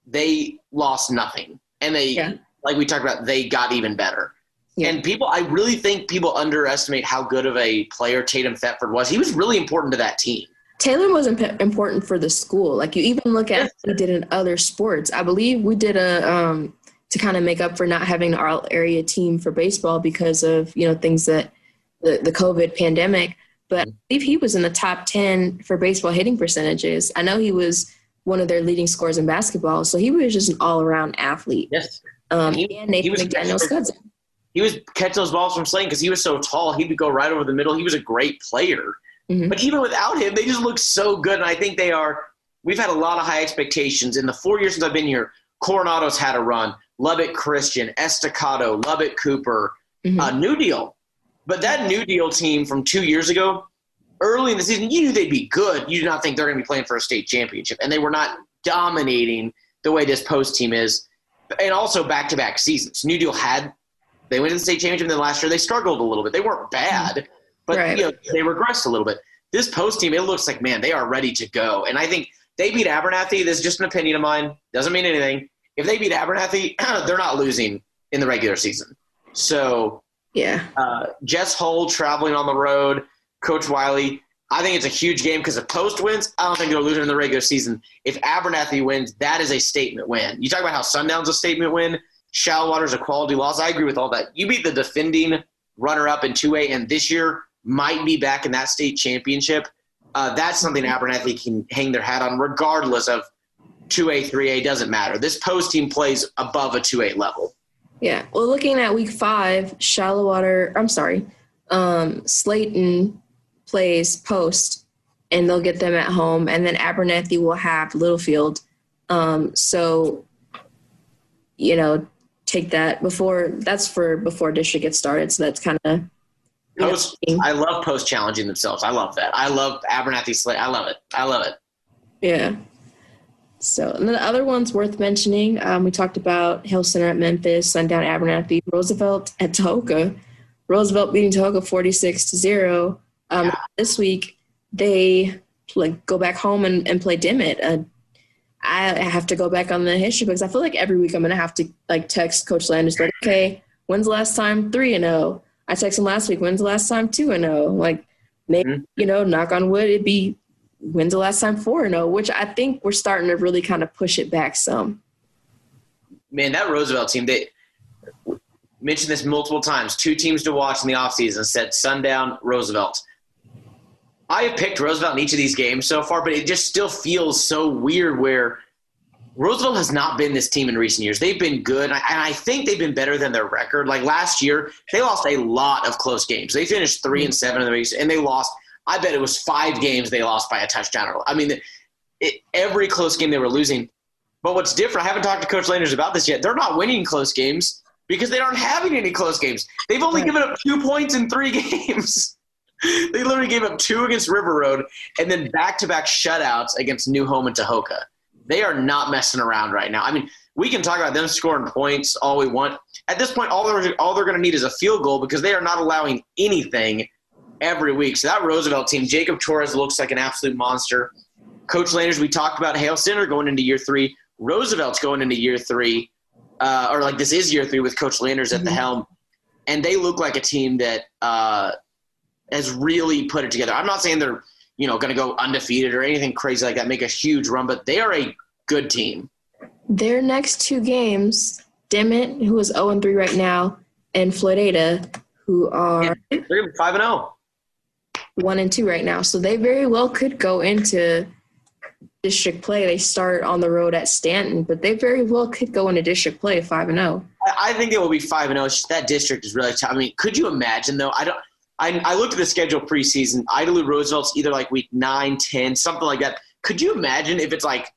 Speaker 3: they lost nothing, and they
Speaker 2: Yeah.
Speaker 3: like we talked about. They got even better.
Speaker 2: Yeah.
Speaker 3: And people, I really think people underestimate how good of a player Tatum Thetford was. He was really important to that team.
Speaker 2: Taylor was imp- important for the school. Like you even look at we did in other sports. I believe we did a um, to kind of make up for not having an all area team for baseball because of you know things that the the COVID pandemic. But I believe he was in the top ten for baseball hitting percentages. I know he was one of their leading scorers in basketball, so he was just an all around athlete.
Speaker 3: Yes.
Speaker 2: Um,
Speaker 3: He-
Speaker 2: and Nathan
Speaker 3: he was
Speaker 2: McDaniel's cousin.
Speaker 3: He was catching those balls from Slane because he was so tall. He would go right over the middle. He was a great player.
Speaker 2: Mhm.
Speaker 3: But even without him, they just look so good. And I think they are. We've had a lot of high expectations in the four years since I've been here. Coronado's had a run. Lubbock Christian, Estacado, Lubbock Cooper,
Speaker 2: Mhm.
Speaker 3: uh, New Deal. But that New Deal team from two years ago, early in the season, you knew they'd be good. You did not think they're going to be playing for a state championship, and they were not dominating the way this post team is. And also back to back seasons. New Deal had they went to the state championship, and then last year they struggled a little bit. They weren't bad, but
Speaker 2: Right.
Speaker 3: you know they regressed a little bit. This post team, it looks like man, they are ready to go. And I think they beat Abernathy. This is just an opinion of mine. Doesn't mean anything. If they beat Abernathy, they're not losing in the regular season. So
Speaker 2: Yeah.
Speaker 3: uh, Jess Hull traveling on the road, Coach Wiley. I think it's a huge game because if Post wins, I don't think they're losing in the regular season. If Abernathy wins, that is a statement win. You talk about how Sundown's a statement win, Shallowater's a quality loss. I agree with all that. You beat the defending runner-up in 2A, and this year might be back in that state championship. Uh, that's something Abernathy can hang their hat on, regardless of 2A, 3A. Doesn't matter. This Post team plays above a 2A level.
Speaker 2: Yeah. Well, looking at week five, Shallowater, I'm sorry, um, Slaton plays post and they'll get them at home. And then Abernathy will have Littlefield. Um, so, you know, take that before, that's for before district gets started. So that's kind of,
Speaker 3: Post, I love post challenging themselves. I love that. I love Abernathy Slate. I love it. I love it.
Speaker 2: yeah. So, and then the other ones worth mentioning, um, we talked about Hale Center at Memphis, Sundown Abernathy, Roosevelt at Tahoka. Roosevelt beating Tahoka 46 to 0. Um, This week, they like go back home and, and play Dimmitt. Uh, I have to go back on the history because I feel like every week I'm going to have to like text Coach Landers, like, okay, when's the last time 3 and 0? I texted him last week, when's the last time 2 and 0? Like, maybe,
Speaker 3: Mhm.
Speaker 2: you know, knock on wood, it'd be when's the last time 4 and 0, which I think we're starting to really kind of push it back some.
Speaker 3: Man, that Roosevelt team, they mentioned this multiple times. Two teams to watch in the offseason said Sundown, Roosevelt. I have picked Roosevelt in each of these games so far, but it just still feels so weird where Roosevelt has not been this team in recent years. They've been good, and I think they've been better than their record. Like last year, they lost a lot of close games. They finished three and seven in the race, and they lost. I bet it was five games they lost by a touchdown. Or I mean, it, every close game they were losing. But what's different? I haven't talked to Coach Landers about this yet. They're not winning close games because they aren't having any close games. They've only
Speaker 2: Right.
Speaker 3: given up two points in three games. they literally gave up two against River Road and then back-to-back shutouts against New Home and Tahoka. They are not messing around right now. I mean, we can talk about them scoring points all we want. At this point, all they're all they're going to need is a field goal because they are not allowing anything every week. So that Roosevelt team, Jacob Torres looks like an absolute monster. Coach Landers, we talked about Hale Center going into year three. Roosevelt's going into year three, uh, or like this is year three with Coach Landers at mm-hmm.
Speaker 2: the
Speaker 3: helm, and they look like a team that uh, has really put it together. I'm not saying they're you know going to go undefeated or anything crazy like that, make a huge run, but they are a good team.
Speaker 2: Their next two games, Dimmitt, who is 0 3 right now, and Floydada, who are
Speaker 3: 5 and 0
Speaker 2: one and two right now. So they very well could go into district play. They start on the road at Stanton, but they very well could go into district play five and oh. zero.
Speaker 3: I- I think it will be five and oh. zero. That district is really tough. I mean, could you imagine though? I don't. I, I looked at the schedule preseason. Idalou Roosevelt's either like week 9, 10, something like that. could you imagine if it's like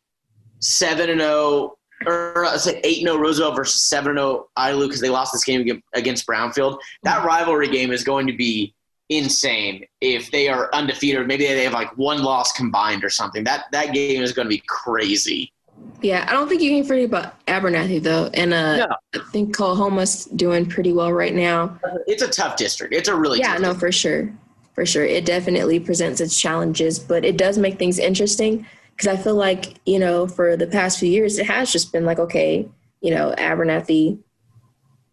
Speaker 3: seven and zero or uh, let's say eight and zero Roosevelt versus seven and zero Idalou because they lost this game against Brownfield? That rivalry game is going to be insane if they are undefeated. Maybe they have like one loss combined or something. That that game is going to be crazy.
Speaker 2: Yeah, I don't think you can forget about Abernathy though, and uh, no. I think Coahuma's doing pretty well right now.
Speaker 3: It's a tough district. It's a really tough
Speaker 2: yeah, no,
Speaker 3: district.
Speaker 2: for sure, for sure. It definitely presents its challenges, but it does make things interesting because I feel like you know for the past few years it has just been like okay, you know, Abernathy,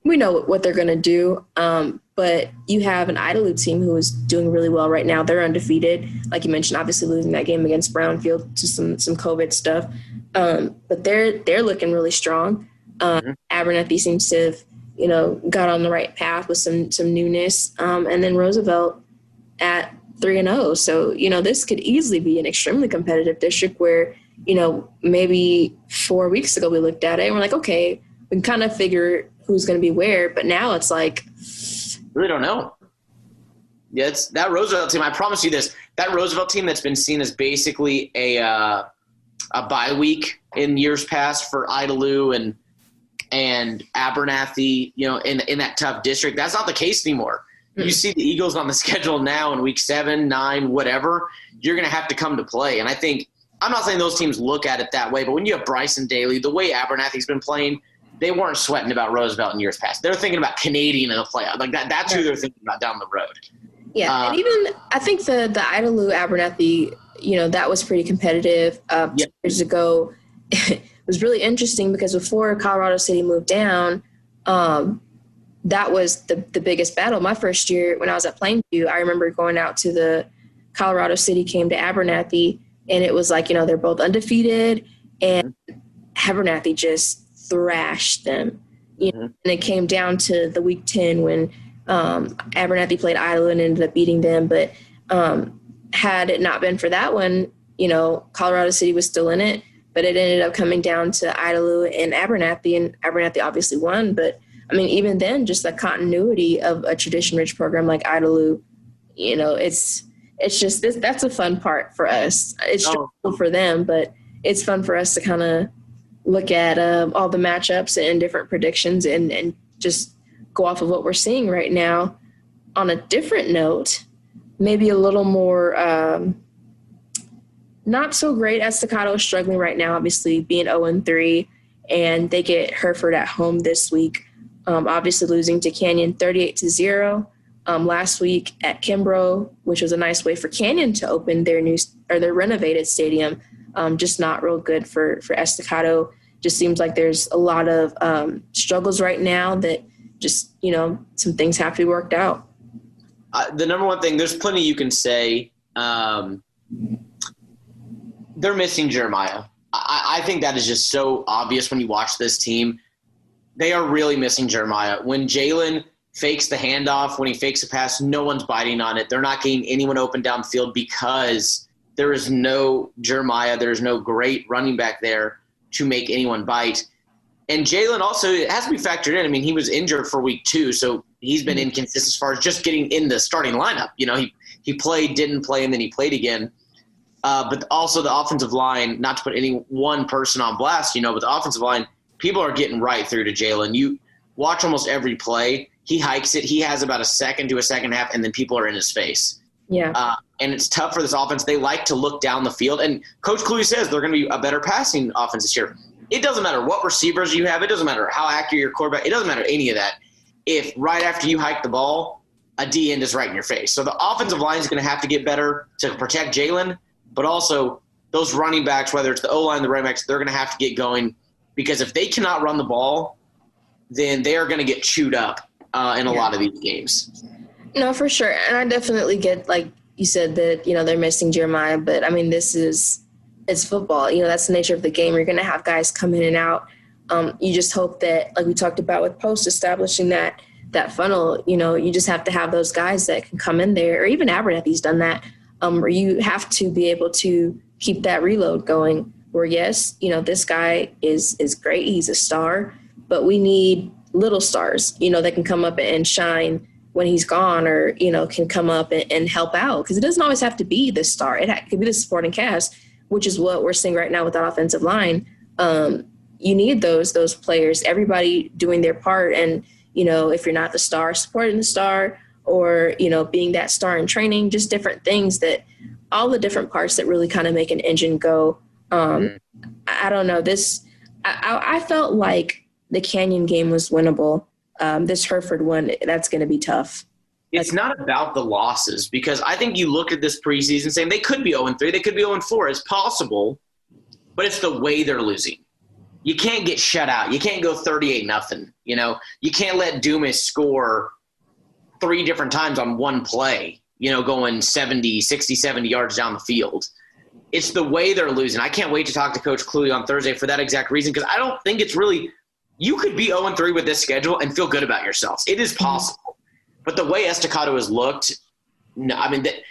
Speaker 2: we know what they're gonna do, um, but you have an Idalou team who is doing really well right now. They're undefeated, like you mentioned, obviously losing that game against Brownfield to some some COVID stuff. Um, but they're they're looking really strong. Um, mm-hmm. Abernathy seems to have you know got on the right path with some some newness, um, and then Roosevelt at three and zero. Oh. So you know this could easily be an extremely competitive district where you know maybe four weeks ago we looked at it and we're like, okay, we can kind of figure who's going to be where, but now it's like
Speaker 3: really don't know. Yeah, it's that Roosevelt team. I promise you this: that Roosevelt team that's been seen as basically a uh, a bye week in years past for Idalou and and Abernathy. You know, in in that tough district, that's not the case anymore. Mm-hmm. You see the Eagles on the schedule now in week seven, nine, whatever. You're going to have to come to play, and I think I'm not saying those teams look at it that way, but when you have Bryson Daly, the way Abernathy's been playing they weren't sweating about Roosevelt in years past. They're thinking about Canadian in the playoff. Like that, that's who they're thinking about down the road.
Speaker 2: Yeah, uh, and even I think the the Idalou Abernathy, you know, that was pretty competitive uh, yeah. years ago. it was really interesting because before Colorado City moved down, um, that was the the biggest battle. My first year when I was at Plainview, I remember going out to the Colorado City came to Abernathy, and it was like you know they're both undefeated, and Abernathy just thrashed them. You know, mm-hmm. and it came down to the week 10 when um, Abernathy played Idalou and ended up beating them. But um, had it not been for that one, you know, Colorado City was still in it, but it ended up coming down to Idalou and Abernathy, and Abernathy obviously won. But I mean, even then, just the continuity of a tradition-rich program like Idalou, you know, it's it's just this, that's a fun part for us. It's oh. for them, but it's fun for us to kind of look at um, all the matchups and different predictions and, and just go off of what we're seeing right now. On a different note, maybe a little more um, not so great as Estacado is struggling right now, obviously being 0 and 3, and they get Hereford at home this week. Um, obviously losing to Canyon 38 to 0 um, last week at Kimbrough, which was a nice way for Canyon to open their new or their renovated stadium um, just not real good for for Estacado. Just seems like there's a lot of um, struggles right now that just you know some things have to be worked out.
Speaker 3: Uh, the number one thing, there's plenty you can say. Um, they're missing Jeremiah. I, I think that is just so obvious when you watch this team. They are really missing Jeremiah. When Jalen fakes the handoff, when he fakes a pass, no one's biting on it. They're not getting anyone open downfield because there is no Jeremiah, there's no great running back there to make anyone bite. And Jalen also it has to be factored in. I mean, he was injured for week two, so he's been mm-hmm. inconsistent as far as just getting in the starting lineup. You know, he he played, didn't play, and then he played again. Uh, but also the offensive line, not to put any one person on blast, you know, but the offensive line, people are getting right through to Jalen. You watch almost every play. He hikes it. He has about a second to a second half, and then people are in his face.
Speaker 2: Yeah. Uh,
Speaker 3: and it's tough for this offense. They like to look down the field. And Coach Cluey says they're going to be a better passing offense this year. It doesn't matter what receivers you have. It doesn't matter how accurate your quarterback. It doesn't matter any of that. If right after you hike the ball, a D end is right in your face. So the offensive line is going to have to get better to protect Jalen, but also those running backs, whether it's the O line, the running backs, they're going to have to get going because if they cannot run the ball, then they are going to get chewed up uh, in a yeah. lot of these games.
Speaker 2: No, for sure. And I definitely get like you said that, you know, they're missing Jeremiah, but I mean this is it's football. You know, that's the nature of the game. You're gonna have guys come in and out. Um, you just hope that like we talked about with post establishing that that funnel, you know, you just have to have those guys that can come in there, or even Abernathy's done that, um, where you have to be able to keep that reload going. Where yes, you know, this guy is is great, he's a star, but we need little stars, you know, that can come up and shine when he's gone or you know can come up and, and help out because it doesn't always have to be the star it ha- could be the supporting cast which is what we're seeing right now with that offensive line. Um, you need those those players, everybody doing their part, and you know if you're not the star, supporting the star, or you know being that star in training, just different things that all the different parts that really kind of make an engine go. Um, mm-hmm. I, I don't know this. I, I felt like the Canyon game was winnable. Um, this Hereford one, that's going to be tough.
Speaker 3: It's not about the losses because I think you look at this preseason saying they could be 0 3, they could be 0 4. It's possible, but it's the way they're losing. You can't get shut out. You can't go 38 nothing. You know, you can't let Dumas score three different times on one play, you know, going 70, 60, 70 yards down the field. It's the way they're losing. I can't wait to talk to Coach Cluey on Thursday for that exact reason because I don't think it's really you could be 0 3 with this schedule and feel good about yourselves. It is possible. But the way Estacado has looked, no, I mean, they,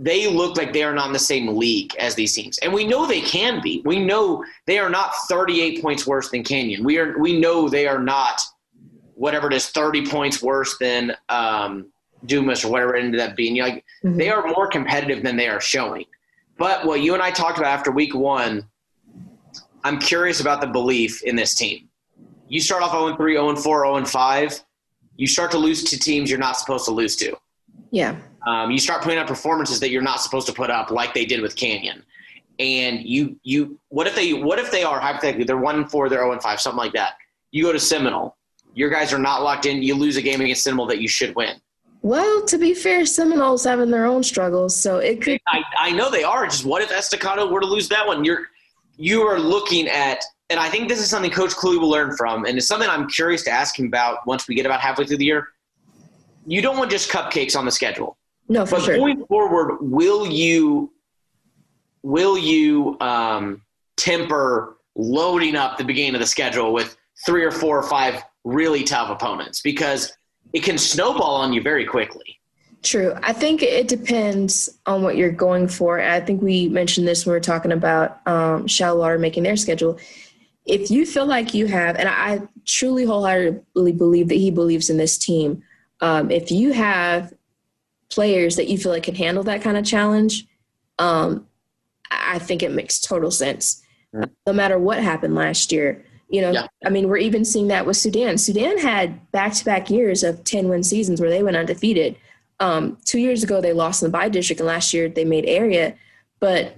Speaker 3: they look like they are not in the same league as these teams. And we know they can be. We know they are not 38 points worse than Canyon. We are we know they are not whatever it is 30 points worse than um, Dumas or whatever it ended up being. Like mm-hmm. they are more competitive than they are showing. But what you and I talked about after week 1 I'm curious about the belief in this team. You start off 0 3, 0 4, 0 5. You start to lose to teams you're not supposed to lose to.
Speaker 2: Yeah.
Speaker 3: Um, you start putting up performances that you're not supposed to put up, like they did with Canyon. And you, you, what if they, what if they are hypothetically they're one four, they're zero and five, something like that. You go to Seminole, your guys are not locked in. You lose a game against Seminole that you should win.
Speaker 2: Well, to be fair, Seminoles having their own struggles, so it could.
Speaker 3: I, I know they are. Just what if Estacado were to lose that one? You're you are looking at, and I think this is something Coach Cluey will learn from, and it's something I'm curious to ask him about once we get about halfway through the year. You don't want just cupcakes on the schedule.
Speaker 2: No, for
Speaker 3: but
Speaker 2: sure.
Speaker 3: going forward, will you will you um, temper loading up the beginning of the schedule with three or four or five really tough opponents because it can snowball on you very quickly.
Speaker 2: True. I think it depends on what you're going for. I think we mentioned this when we were talking about um, Shallow making their schedule. If you feel like you have, and I truly wholeheartedly believe that he believes in this team, um, if you have players that you feel like can handle that kind of challenge, um, I think it makes total sense. Mm. No matter what happened last year, you know, yeah. I mean, we're even seeing that with Sundown. Sundown had back to back years of 10 win seasons where they went undefeated. Um, two years ago, they lost in the by district, and last year they made area. But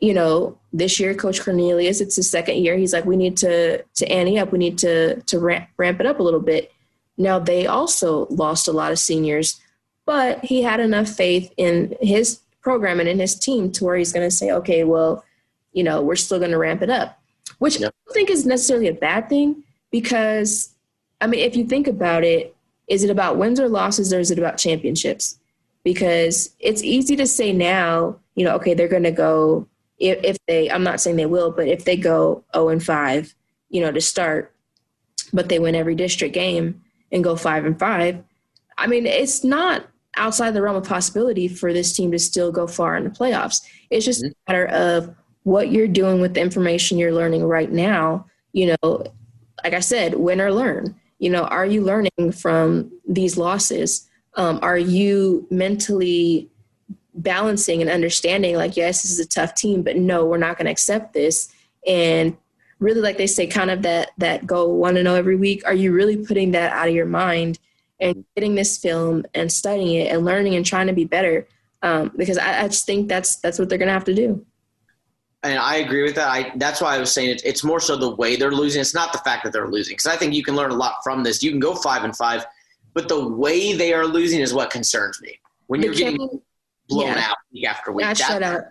Speaker 2: you know, this year, Coach Cornelius, it's his second year. He's like, we need to to ante up. We need to to ramp, ramp it up a little bit. Now they also lost a lot of seniors, but he had enough faith in his program and in his team to where he's going to say, okay, well, you know, we're still going to ramp it up, which. I don't think is necessarily a bad thing because, I mean, if you think about it, is it about wins or losses or is it about championships? Because it's easy to say now, you know, okay, they're going to go if, if they. I'm not saying they will, but if they go 0 and 5, you know, to start, but they win every district game and go 5 and 5. I mean, it's not outside the realm of possibility for this team to still go far in the playoffs. It's just mm-hmm. a matter of what you're doing with the information you're learning right now. You know, like I said, win or learn you know are you learning from these losses? Um, are you mentally balancing and understanding like yes this is a tough team but no we're not going to accept this? And really like they say kind of that that goal want to know every week are you really putting that out of your mind and getting this film and studying it and learning and trying to be better? Um, because I, I just think that's that's what they're going to have to do
Speaker 3: and I agree with that. I that's why I was saying it, it's more so the way they're losing. It's not the fact that they're losing because I think you can learn a lot from this. You can go five and five, but the way they are losing is what concerns me. When you're getting blown yeah. out week after week,
Speaker 2: that, that shutout.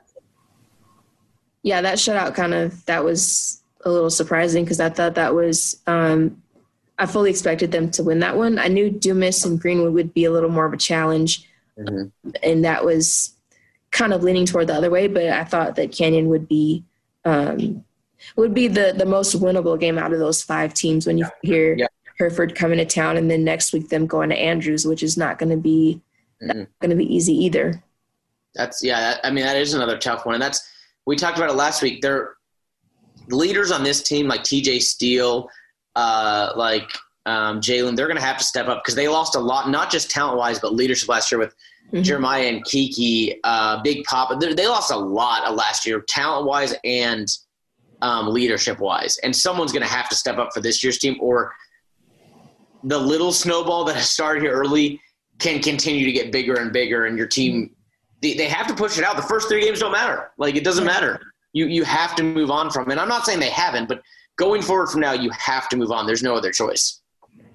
Speaker 2: Yeah, that shutout kind of that was a little surprising because I thought that was um, I fully expected them to win that one. I knew Dumas and Greenwood would be a little more of a challenge, mm-hmm. and that was kind of leaning toward the other way, but I thought that Canyon would be um, would be the the most winnable game out of those five teams when you hear yeah. Hereford coming to town and then next week them going to Andrews, which is not going to be mm-hmm. going to be easy either.
Speaker 3: That's yeah. That, I mean, that is another tough one, and that's we talked about it last week. They're leaders on this team like T.J. Steele, uh, like um, Jalen. They're going to have to step up because they lost a lot, not just talent wise, but leadership last year with mm-hmm. Jeremiah and Kiki, uh, Big Papa. They lost a lot last year, talent wise and um, leadership wise. And someone's going to have to step up for this year's team, or the little snowball that has started here early can continue to get bigger and bigger. And your team, they, they have to push it out. The first three games don't matter. Like it doesn't matter. You you have to move on from. It. And I'm not saying they haven't, but going forward from now, you have to move on. There's no other choice.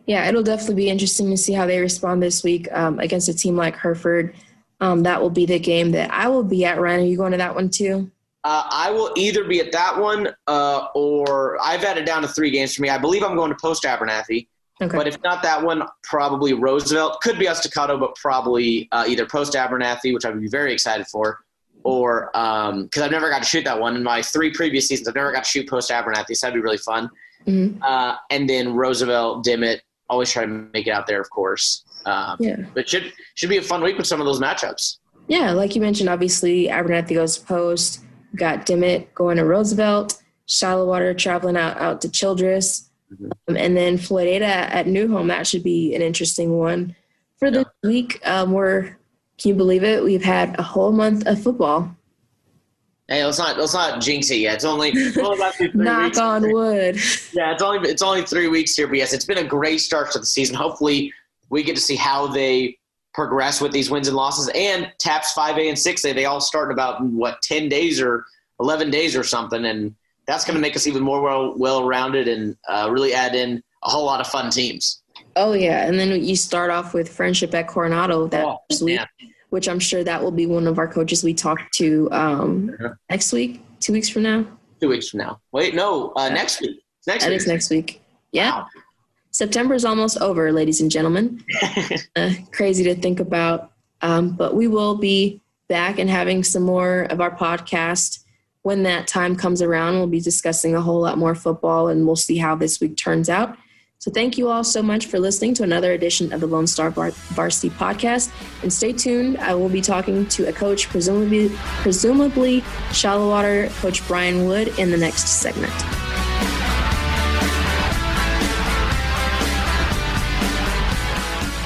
Speaker 2: Yeah, it'll definitely be interesting to see how they respond this week um, against a team like Hereford. Um, that will be the game that I will be at. Ryan, are you going to that one too?
Speaker 3: Uh, I will either be at that one uh, or I've had it down to three games for me. I believe I'm going to Post Abernathy. Okay. But if not that one, probably Roosevelt. Could be Estacado, but probably uh, either Post Abernathy, which I'd be very excited for, or because um, I've never got to shoot that one in my three previous seasons. I've never got to shoot Post Abernathy, so that'd be really fun. Mm-hmm. Uh, and then Roosevelt, Dimmitt, always try to make it out there, of course. Um, yeah. But should should be a fun week with some of those matchups.
Speaker 2: Yeah, like you mentioned, obviously Abernathy goes post. Got Dimmitt going to Roosevelt. Shallowater traveling out out to Childress, mm-hmm. um, and then Floydada at New Home. That should be an interesting one for yeah. this week. Um, we're can you believe it? We've had a whole month of football.
Speaker 3: Hey, let's not let's not jinx it yet. It's only, it's only about three
Speaker 2: knock
Speaker 3: weeks.
Speaker 2: on wood.
Speaker 3: Yeah, it's only it's only three weeks here, but yes, it's been a great start to the season. Hopefully, we get to see how they progress with these wins and losses. And taps five A and six A, they all start in about what ten days or eleven days or something, and that's going to make us even more well well rounded and uh, really add in a whole lot of fun teams.
Speaker 2: Oh yeah, and then you start off with Frenship at Coronado that oh, week, which I'm sure that will be one of our coaches we talk to um, uh-huh. next week, two weeks from now.
Speaker 3: Two weeks from now. Wait, no, uh, next week. Next
Speaker 2: that
Speaker 3: week.
Speaker 2: is next week. Yeah. Wow. September is almost over, ladies and gentlemen. uh, crazy to think about. Um, but we will be back and having some more of our podcast when that time comes around. We'll be discussing a whole lot more football and we'll see how this week turns out. So thank you all so much for listening to another edition of the Lone Star Bar- Varsity podcast. And stay tuned. I will be talking to a coach, presumably, presumably Shallowater coach Bryan Wood, in the next segment.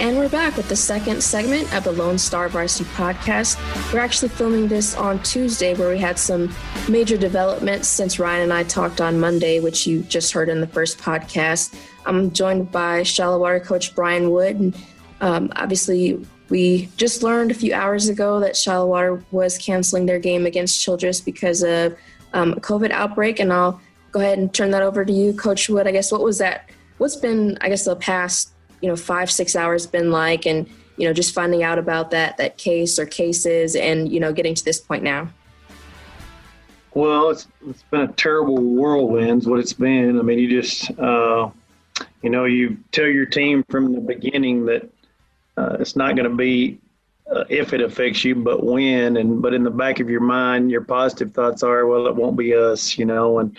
Speaker 2: And we're back with the second segment of the Lone Star Varsity podcast. We're actually filming this on Tuesday, where we had some major developments since Ryan and I talked on Monday, which you just heard in the first podcast. I'm joined by Shallowater coach Bryan Wood. And um, obviously, we just learned a few hours ago that Shallowater was canceling their game against Childress because of um, a COVID outbreak. And I'll go ahead and turn that over to you, Coach Wood. I guess what was that? What's been, I guess, the past you know five six hours been like and you know just finding out about that that case or cases and you know getting to this point now?
Speaker 4: Well it's, it's been a terrible whirlwind what it's been. I mean you just uh, you know you tell your team from the beginning that uh, it's not going to be uh, if it affects you but when and but in the back of your mind your positive thoughts are well it won't be us you know and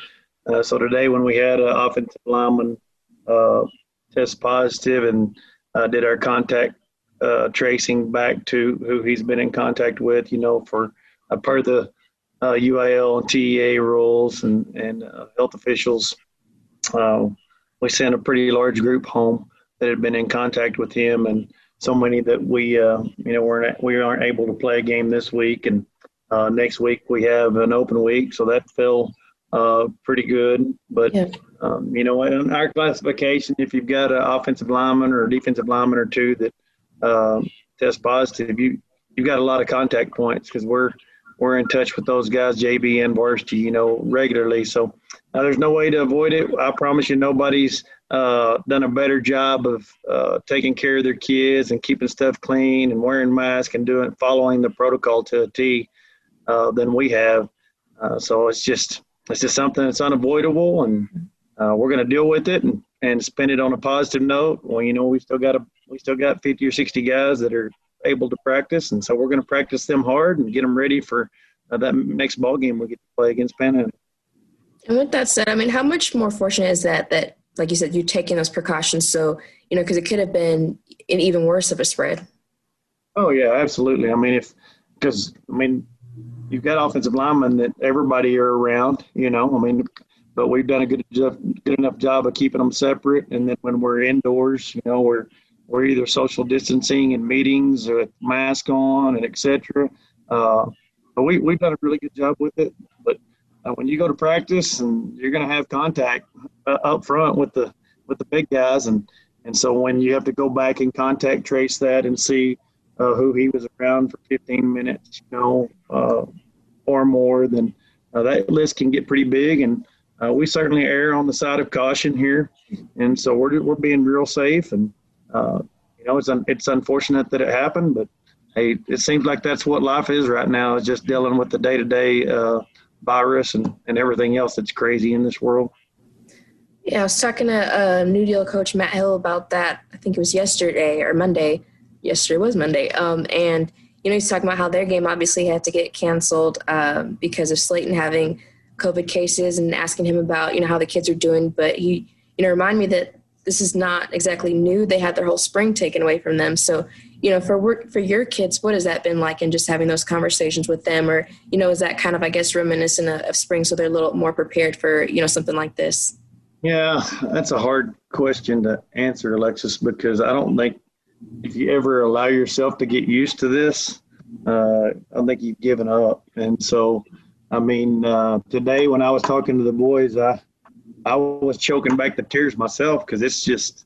Speaker 4: uh, so today when we had an offensive lineman uh, test positive and uh, did our contact uh, tracing back to who he's been in contact with, you know, for uh, per the uh, UIL and TEA rules and, and uh, health officials. Uh, we sent a pretty large group home that had been in contact with him and so many that we, uh, you know, weren't, we aren't able to play a game this week. And next week we have an open week. So that fell pretty good. But yeah. Um, you know, in our classification, if you've got an offensive lineman or a defensive lineman or two that uh, test positive, you you've got a lot of contact points because we're we're in touch with those guys, JV and varsity, you know, regularly. So uh, there's no way to avoid it. I promise you, nobody's uh, done a better job of uh, taking care of their kids and keeping stuff clean and wearing masks and doing following the protocol to a T uh, than we have. Uh, so it's just it's just something that's unavoidable and uh, we're going to deal with it and, and spend it on a positive note. Well, you know, we still got a we still got 50 or 60 guys that are able to practice, and so we're going to practice them hard and get them ready for uh, that next ball game we get to play against Panhandle.
Speaker 2: And with that said, I mean, how much more fortunate is that that, like you said, you're taking those precautions? So you know, because it could have been an even worse of a spread.
Speaker 4: Oh yeah, absolutely. I mean, if because I mean, you've got offensive linemen that everybody are around. You know, I mean, but we've done a good good enough job of keeping them separate. And then when we're indoors, you know, we're we're either social distancing in meetings or mask on and etc. Uh, but we we've done a really good job with it. But uh, when you go to practice and you're going to have contact uh, up front with the with the big guys, and and so when you have to go back and contact trace that and see uh, who he was around for 15 minutes, you know, uh, or more, then uh, that list can get pretty big. And uh, we certainly err on the side of caution here, and so we're we're being real safe. And uh, you know, it's un- it's unfortunate that it happened, but hey, it seems like that's what life is right now. Is just dealing with the day to day virus and and everything else that's crazy in this world.
Speaker 2: Yeah, I was talking to uh, New Deal coach Matt Hill about that. I think it was yesterday or Monday. Yesterday was Monday. Um, and you know, he's talking about how their game obviously had to get canceled um, because of Slaton having COVID cases, and asking him about you know how the kids are doing. But he, you know, remind me that this is not exactly new. They had their whole spring taken away from them. So, you know, for work for your kids, what has that been like? in just having those conversations with them, or you know, is that kind of I guess reminiscent of, of spring, so they're a little more prepared for you know something like this?
Speaker 4: Yeah, that's a hard question to answer, Alexis, because I don't think if you ever allow yourself to get used to this, uh, I think you've given up. And so, I mean, uh, today when I was talking to the boys, I I was choking back the tears myself because it's just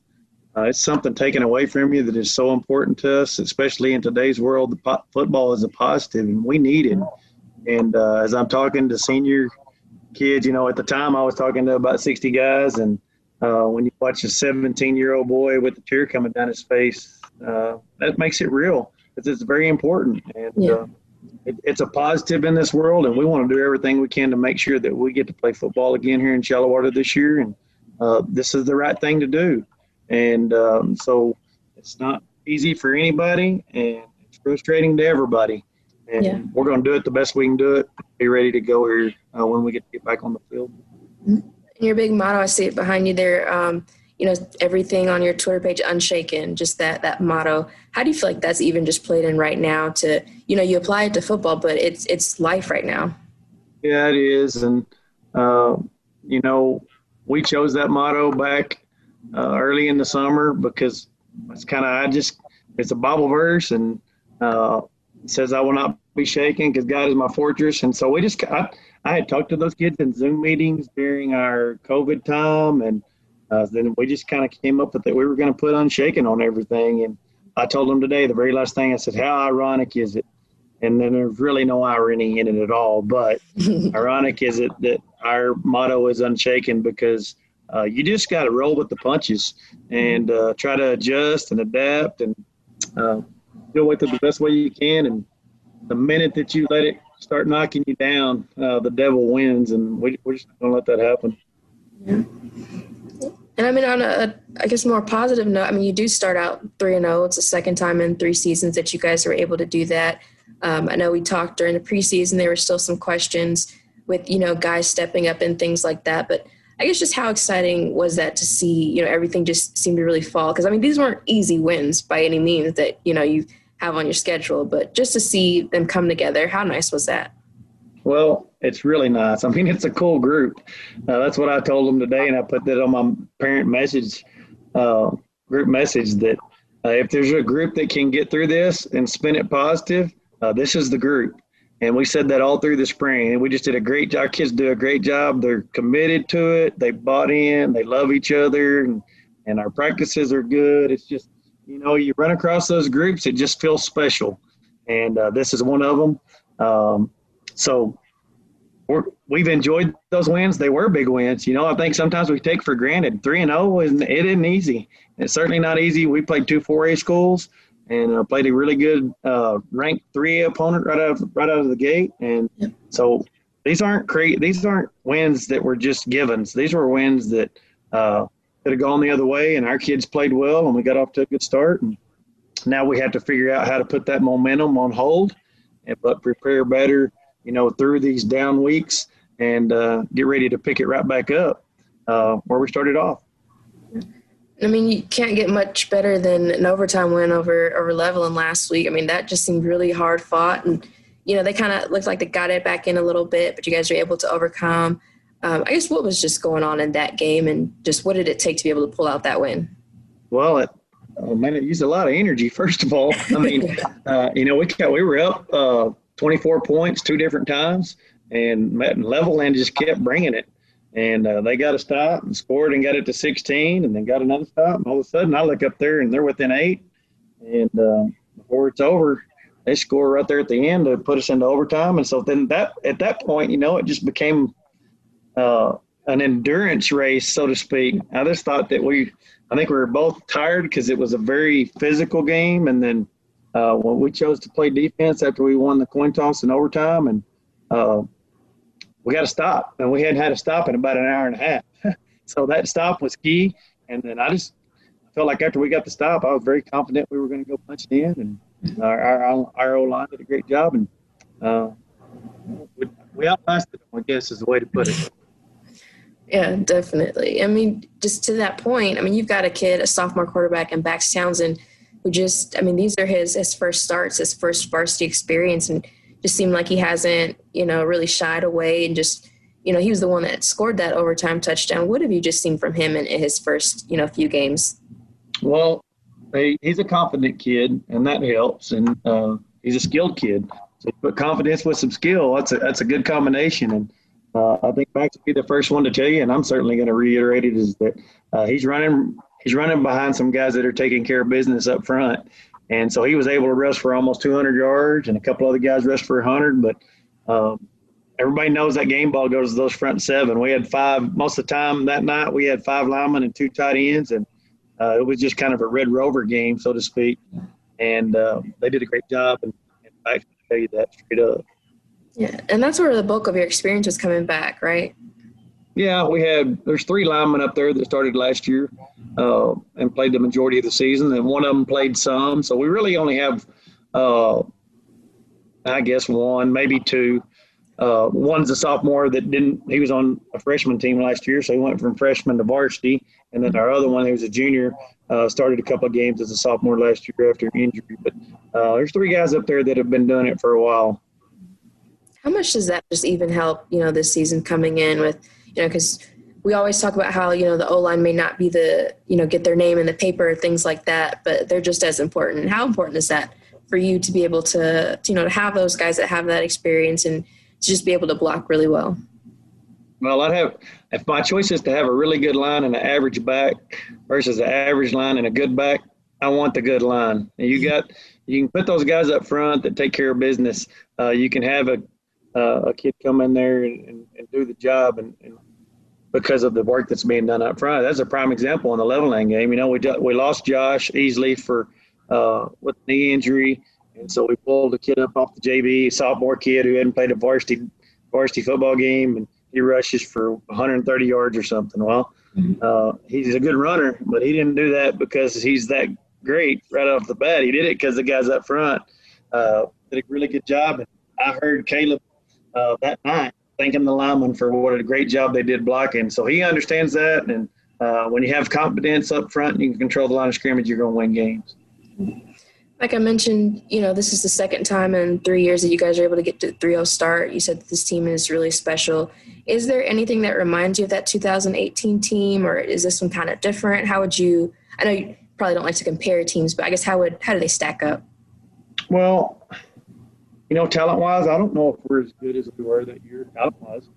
Speaker 4: uh, it's something taken away from you that is so important to us, especially in today's world. The po- football is a positive, and we need it. And uh, as I'm talking to senior kids. You know, at the time I was talking to about 60 guys, and uh, when you watch a 17 year old boy with a tear coming down his face, uh, that makes it real because it's very important. And yeah. It, it's a positive in this world, and we want to do everything we can to make sure that we get to play football again here in Shallow this year. And uh, this is the right thing to do. And um, so it's not easy for anybody, and it's frustrating to everybody and yeah. we're going to do it the best we can do it. Be ready to go here uh, when we get to get back on the field.
Speaker 2: Mm-hmm. Your big motto, I see it behind you there. Um, you know, everything on your Twitter page, unshaken. Just that that motto. How do you feel like that's even just played in right now? To you know, you apply it to football, but it's it's life right now.
Speaker 4: Yeah, it is, and uh, you know, we chose that motto back uh, early in the summer because it's kind of I just it's a Bible verse and. Uh, says, I will not be shaken because God is my fortress. And so we just, I, I had talked to those kids in Zoom meetings during our COVID time. And uh, then we just kind of came up with that we were going to put unshaken on everything. And I told them today, the very last thing I said, How ironic is it? And then there's really no irony in it at all. But ironic is it that our motto is unshaken because uh, you just got to roll with the punches and uh, try to adjust and adapt and uh, deal with it the best way you can. And the minute that you let it start knocking you down, uh, the devil wins, and we, we're just going to let that happen.
Speaker 2: Yeah. And I mean, on a, I guess, more positive note, I mean, you do start out 3 and 0. It's the second time in three seasons that you guys were able to do that. Um, I know we talked during the preseason, there were still some questions with, you know, guys stepping up and things like that. But I guess just how exciting was that to see, you know, everything just seemed to really fall? Because, I mean, these weren't easy wins by any means that, you know, you have on your schedule, but just to see them come together, how nice was that?
Speaker 4: Well, it's really nice. I mean, it's a cool group. Uh, that's what I told them today, and I put that on my parent message, uh, group message that uh, if there's a group that can get through this and spin it positive, uh, this is the group. And we said that all through the spring, and we just did a great job. Our kids do a great job. They're committed to it. They bought in. They love each other, and, and our practices are good. It's just you know, you run across those groups, it just feels special. And uh, this is one of them. Um, so we have enjoyed those wins. They were big wins. You know, I think sometimes we take for granted. 3 and 0, and it isn't easy. It's certainly not easy. We played two 4A schools and uh, played a really good uh, ranked 3A opponent right out of, right out of the gate. And yep. so these aren't cra- these aren't wins that were just givens. These were wins that uh, could have gone the other way, and our kids played well, and we got off to a good start. And now we have to figure out how to put that momentum on hold, and but prepare better, you know, through these down weeks, and uh, get ready to pick it right back up uh, where we started off.
Speaker 2: I mean, you can't get much better than an overtime win over over Levelland last week. I mean, that just seemed really hard fought, and you know they kind of looked like they got it back in a little bit, but you guys were able to overcome. Um, I guess what was just going on in that game, and just what did it take to be able to pull out that win?
Speaker 4: Well, it oh man, it used a lot of energy. First of all, I mean, uh, you know, we got, we were up uh, 24 points two different times, and met and Levelland just kept bringing it. And uh, they got a stop and scored and got it to 16, and then got another stop. And all of a sudden, I look up there and they're within eight. And uh, before it's over, they score right there at the end to put us into overtime. And so then that at that point, you know, it just became uh, an endurance race, so to speak. I just thought that we, I think we were both tired because it was a very physical game. And then uh, when we chose to play defense after we won the coin toss in overtime, and uh, we got to stop, and we hadn't had a stop in about an hour and a half. so that stop was key. And then I just felt like after we got the stop, I was very confident we were going to go punch it in, and our our, our O line did a great job, and uh, we, we outlasted them. I guess is the way to put it.
Speaker 2: Yeah, definitely. I mean, just to that point, I mean, you've got a kid, a sophomore quarterback, and Bax Townsend, who just, I mean, these are his his first starts, his first varsity experience, and just seemed like he hasn't, you know, really shied away and just, you know, he was the one that scored that overtime touchdown. What have you just seen from him in, in his first, you know, few games?
Speaker 4: Well, he, he's a confident kid, and that helps. And uh, he's a skilled kid. So put confidence with some skill. That's a that's a good combination. And uh, I think Max will be the first one to tell you, and I'm certainly going to reiterate it, is that uh, he's running he's running behind some guys that are taking care of business up front. And so he was able to rush for almost 200 yards, and a couple other guys rushed for 100. But um, everybody knows that game ball goes to those front seven. We had five most of the time that night. We had five linemen and two tight ends, and uh, it was just kind of a Red Rover game, so to speak. And uh, they did a great job, and, and I can tell you that straight up.
Speaker 2: Yeah, and that's where the bulk of your experience was coming back, right?
Speaker 4: Yeah, we had there's three linemen up there that started last year uh, and played the majority of the season, and one of them played some. So we really only have, uh, I guess, one, maybe two. Uh, one's a sophomore that didn't. He was on a freshman team last year, so he went from freshman to varsity. And then our other one, who was a junior, uh, started a couple of games as a sophomore last year after injury. But uh, there's three guys up there that have been doing it for a while.
Speaker 2: How much does that just even help? You know, this season coming in with you know, because we always talk about how you know the O line may not be the you know get their name in the paper, things like that, but they're just as important. How important is that for you to be able to, you know to have those guys that have that experience and to just be able to block really well?
Speaker 4: Well, I'd have if my choice is to have a really good line and an average back versus an average line and a good back. I want the good line. You got you can put those guys up front that take care of business. Uh, you can have a uh, a kid come in there and, and, and do the job and, and, because of the work that's being done up front. That's a prime example in the Levelland game. You know, we we lost Josh easily for uh, with knee injury, and so we pulled a kid up off the JV, sophomore kid who hadn't played a varsity varsity football game, and he rushes for 130 yards or something. Well, mm-hmm. uh, he's a good runner, but he didn't do that because he's that great right off the bat. He did it because the guys up front uh, did a really good job. And I heard Caleb uh, that night, thanking the lineman for what a great job they did blocking. So he understands that, and uh, when you have confidence up front, and you can control the line of scrimmage. You're going to win games.
Speaker 2: Like I mentioned, you know, this is the second time in three years that you guys are able to get to 3-0 start. You said this team is really special. Is there anything that reminds you of that 2018 team, or is this one kind of different? How would you? I know you probably don't like to compare teams, but I guess how would how do they stack up?
Speaker 4: Well, you know, talent wise, I don't know if we're as good as we were that year, talent wise.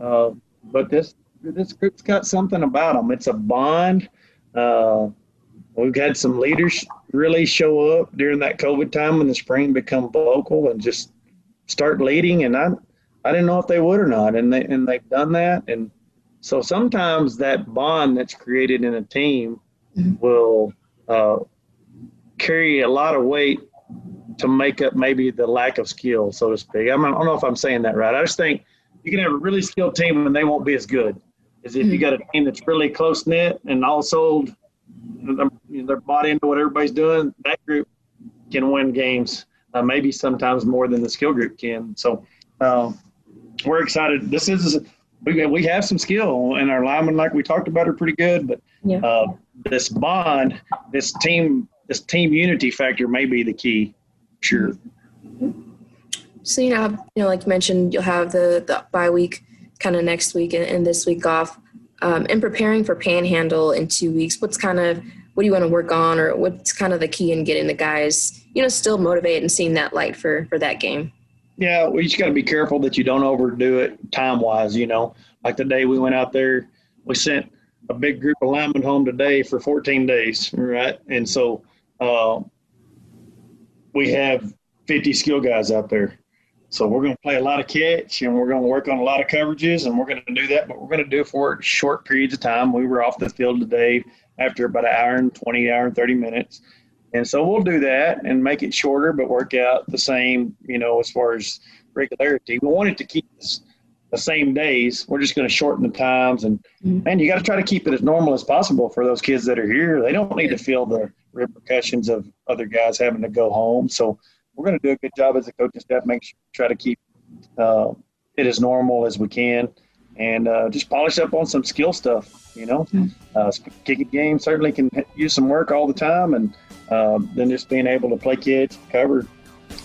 Speaker 4: Uh, but this this group's got something about them. It's a bond. Uh, we've had some leaders really show up during that COVID time in the spring, become vocal and just start leading. And I, I didn't know if they would or not, and they and they've done that. And so sometimes that bond that's created in a team mm-hmm. will uh, carry a lot of weight to make up maybe the lack of skill, so to speak. I, don't know if I'm saying that right. I just think you can have a really skilled team and they won't be as good as if you got a team that's really close knit and all sold. They're bought into what everybody's doing. That group can win games, uh, maybe sometimes more than the skill group can. So uh, we're excited. This is we we have some skill, and our linemen, like we talked about, are pretty good. But yeah. uh, this bond, this team, this team unity factor may be the key. Sure.
Speaker 2: So you know, you know, like you mentioned, you'll have the the bye week kind of next week and, and this week off. Um, and preparing for Panhandle in two weeks, what's kind of what do you want to work on, or what's kind of the key in getting the guys, you know, still motivated and seeing that light for for that game?
Speaker 4: Yeah, we just got to be careful that you don't overdo it time wise. You know, like the day we went out there, we sent a big group of linemen home today for 14 days, right? And so uh, we have 50 skill guys out there. So we're going to play a lot of catch and we're going to work on a lot of coverages and we're going to do that, but we're going to do it for short periods of time. We were off the field today after about an hour and 20, hour and 30 minutes. And so we'll do that and make it shorter, but work out the same, you know, as far as regularity. We wanted to keep the same days. We're just going to shorten the times. And mm-hmm. man, you got to try to keep it as normal as possible for those kids that are here. They don't need to feel the repercussions of other guys having to go home. So we're going to do a good job as a coaching staff, make sure try to keep uh, it as normal as we can, and uh, just polish up on some skill stuff. You know, mm-hmm. uh, kicking game certainly can use some work all the time, and uh, then just being able to play kids, cover.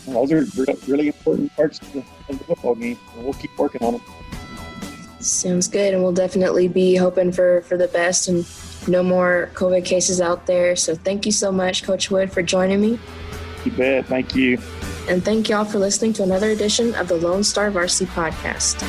Speaker 4: Those are really important parts of the, of the football game, and we'll keep working on them.
Speaker 2: Sounds good, and we'll definitely be hoping for for the best and no more COVID cases out there. So thank you so much, Coach Wood, for joining me.
Speaker 4: You bet. Thank you.
Speaker 2: And thank y'all for listening to another edition of the Lone Star Varsity Podcast.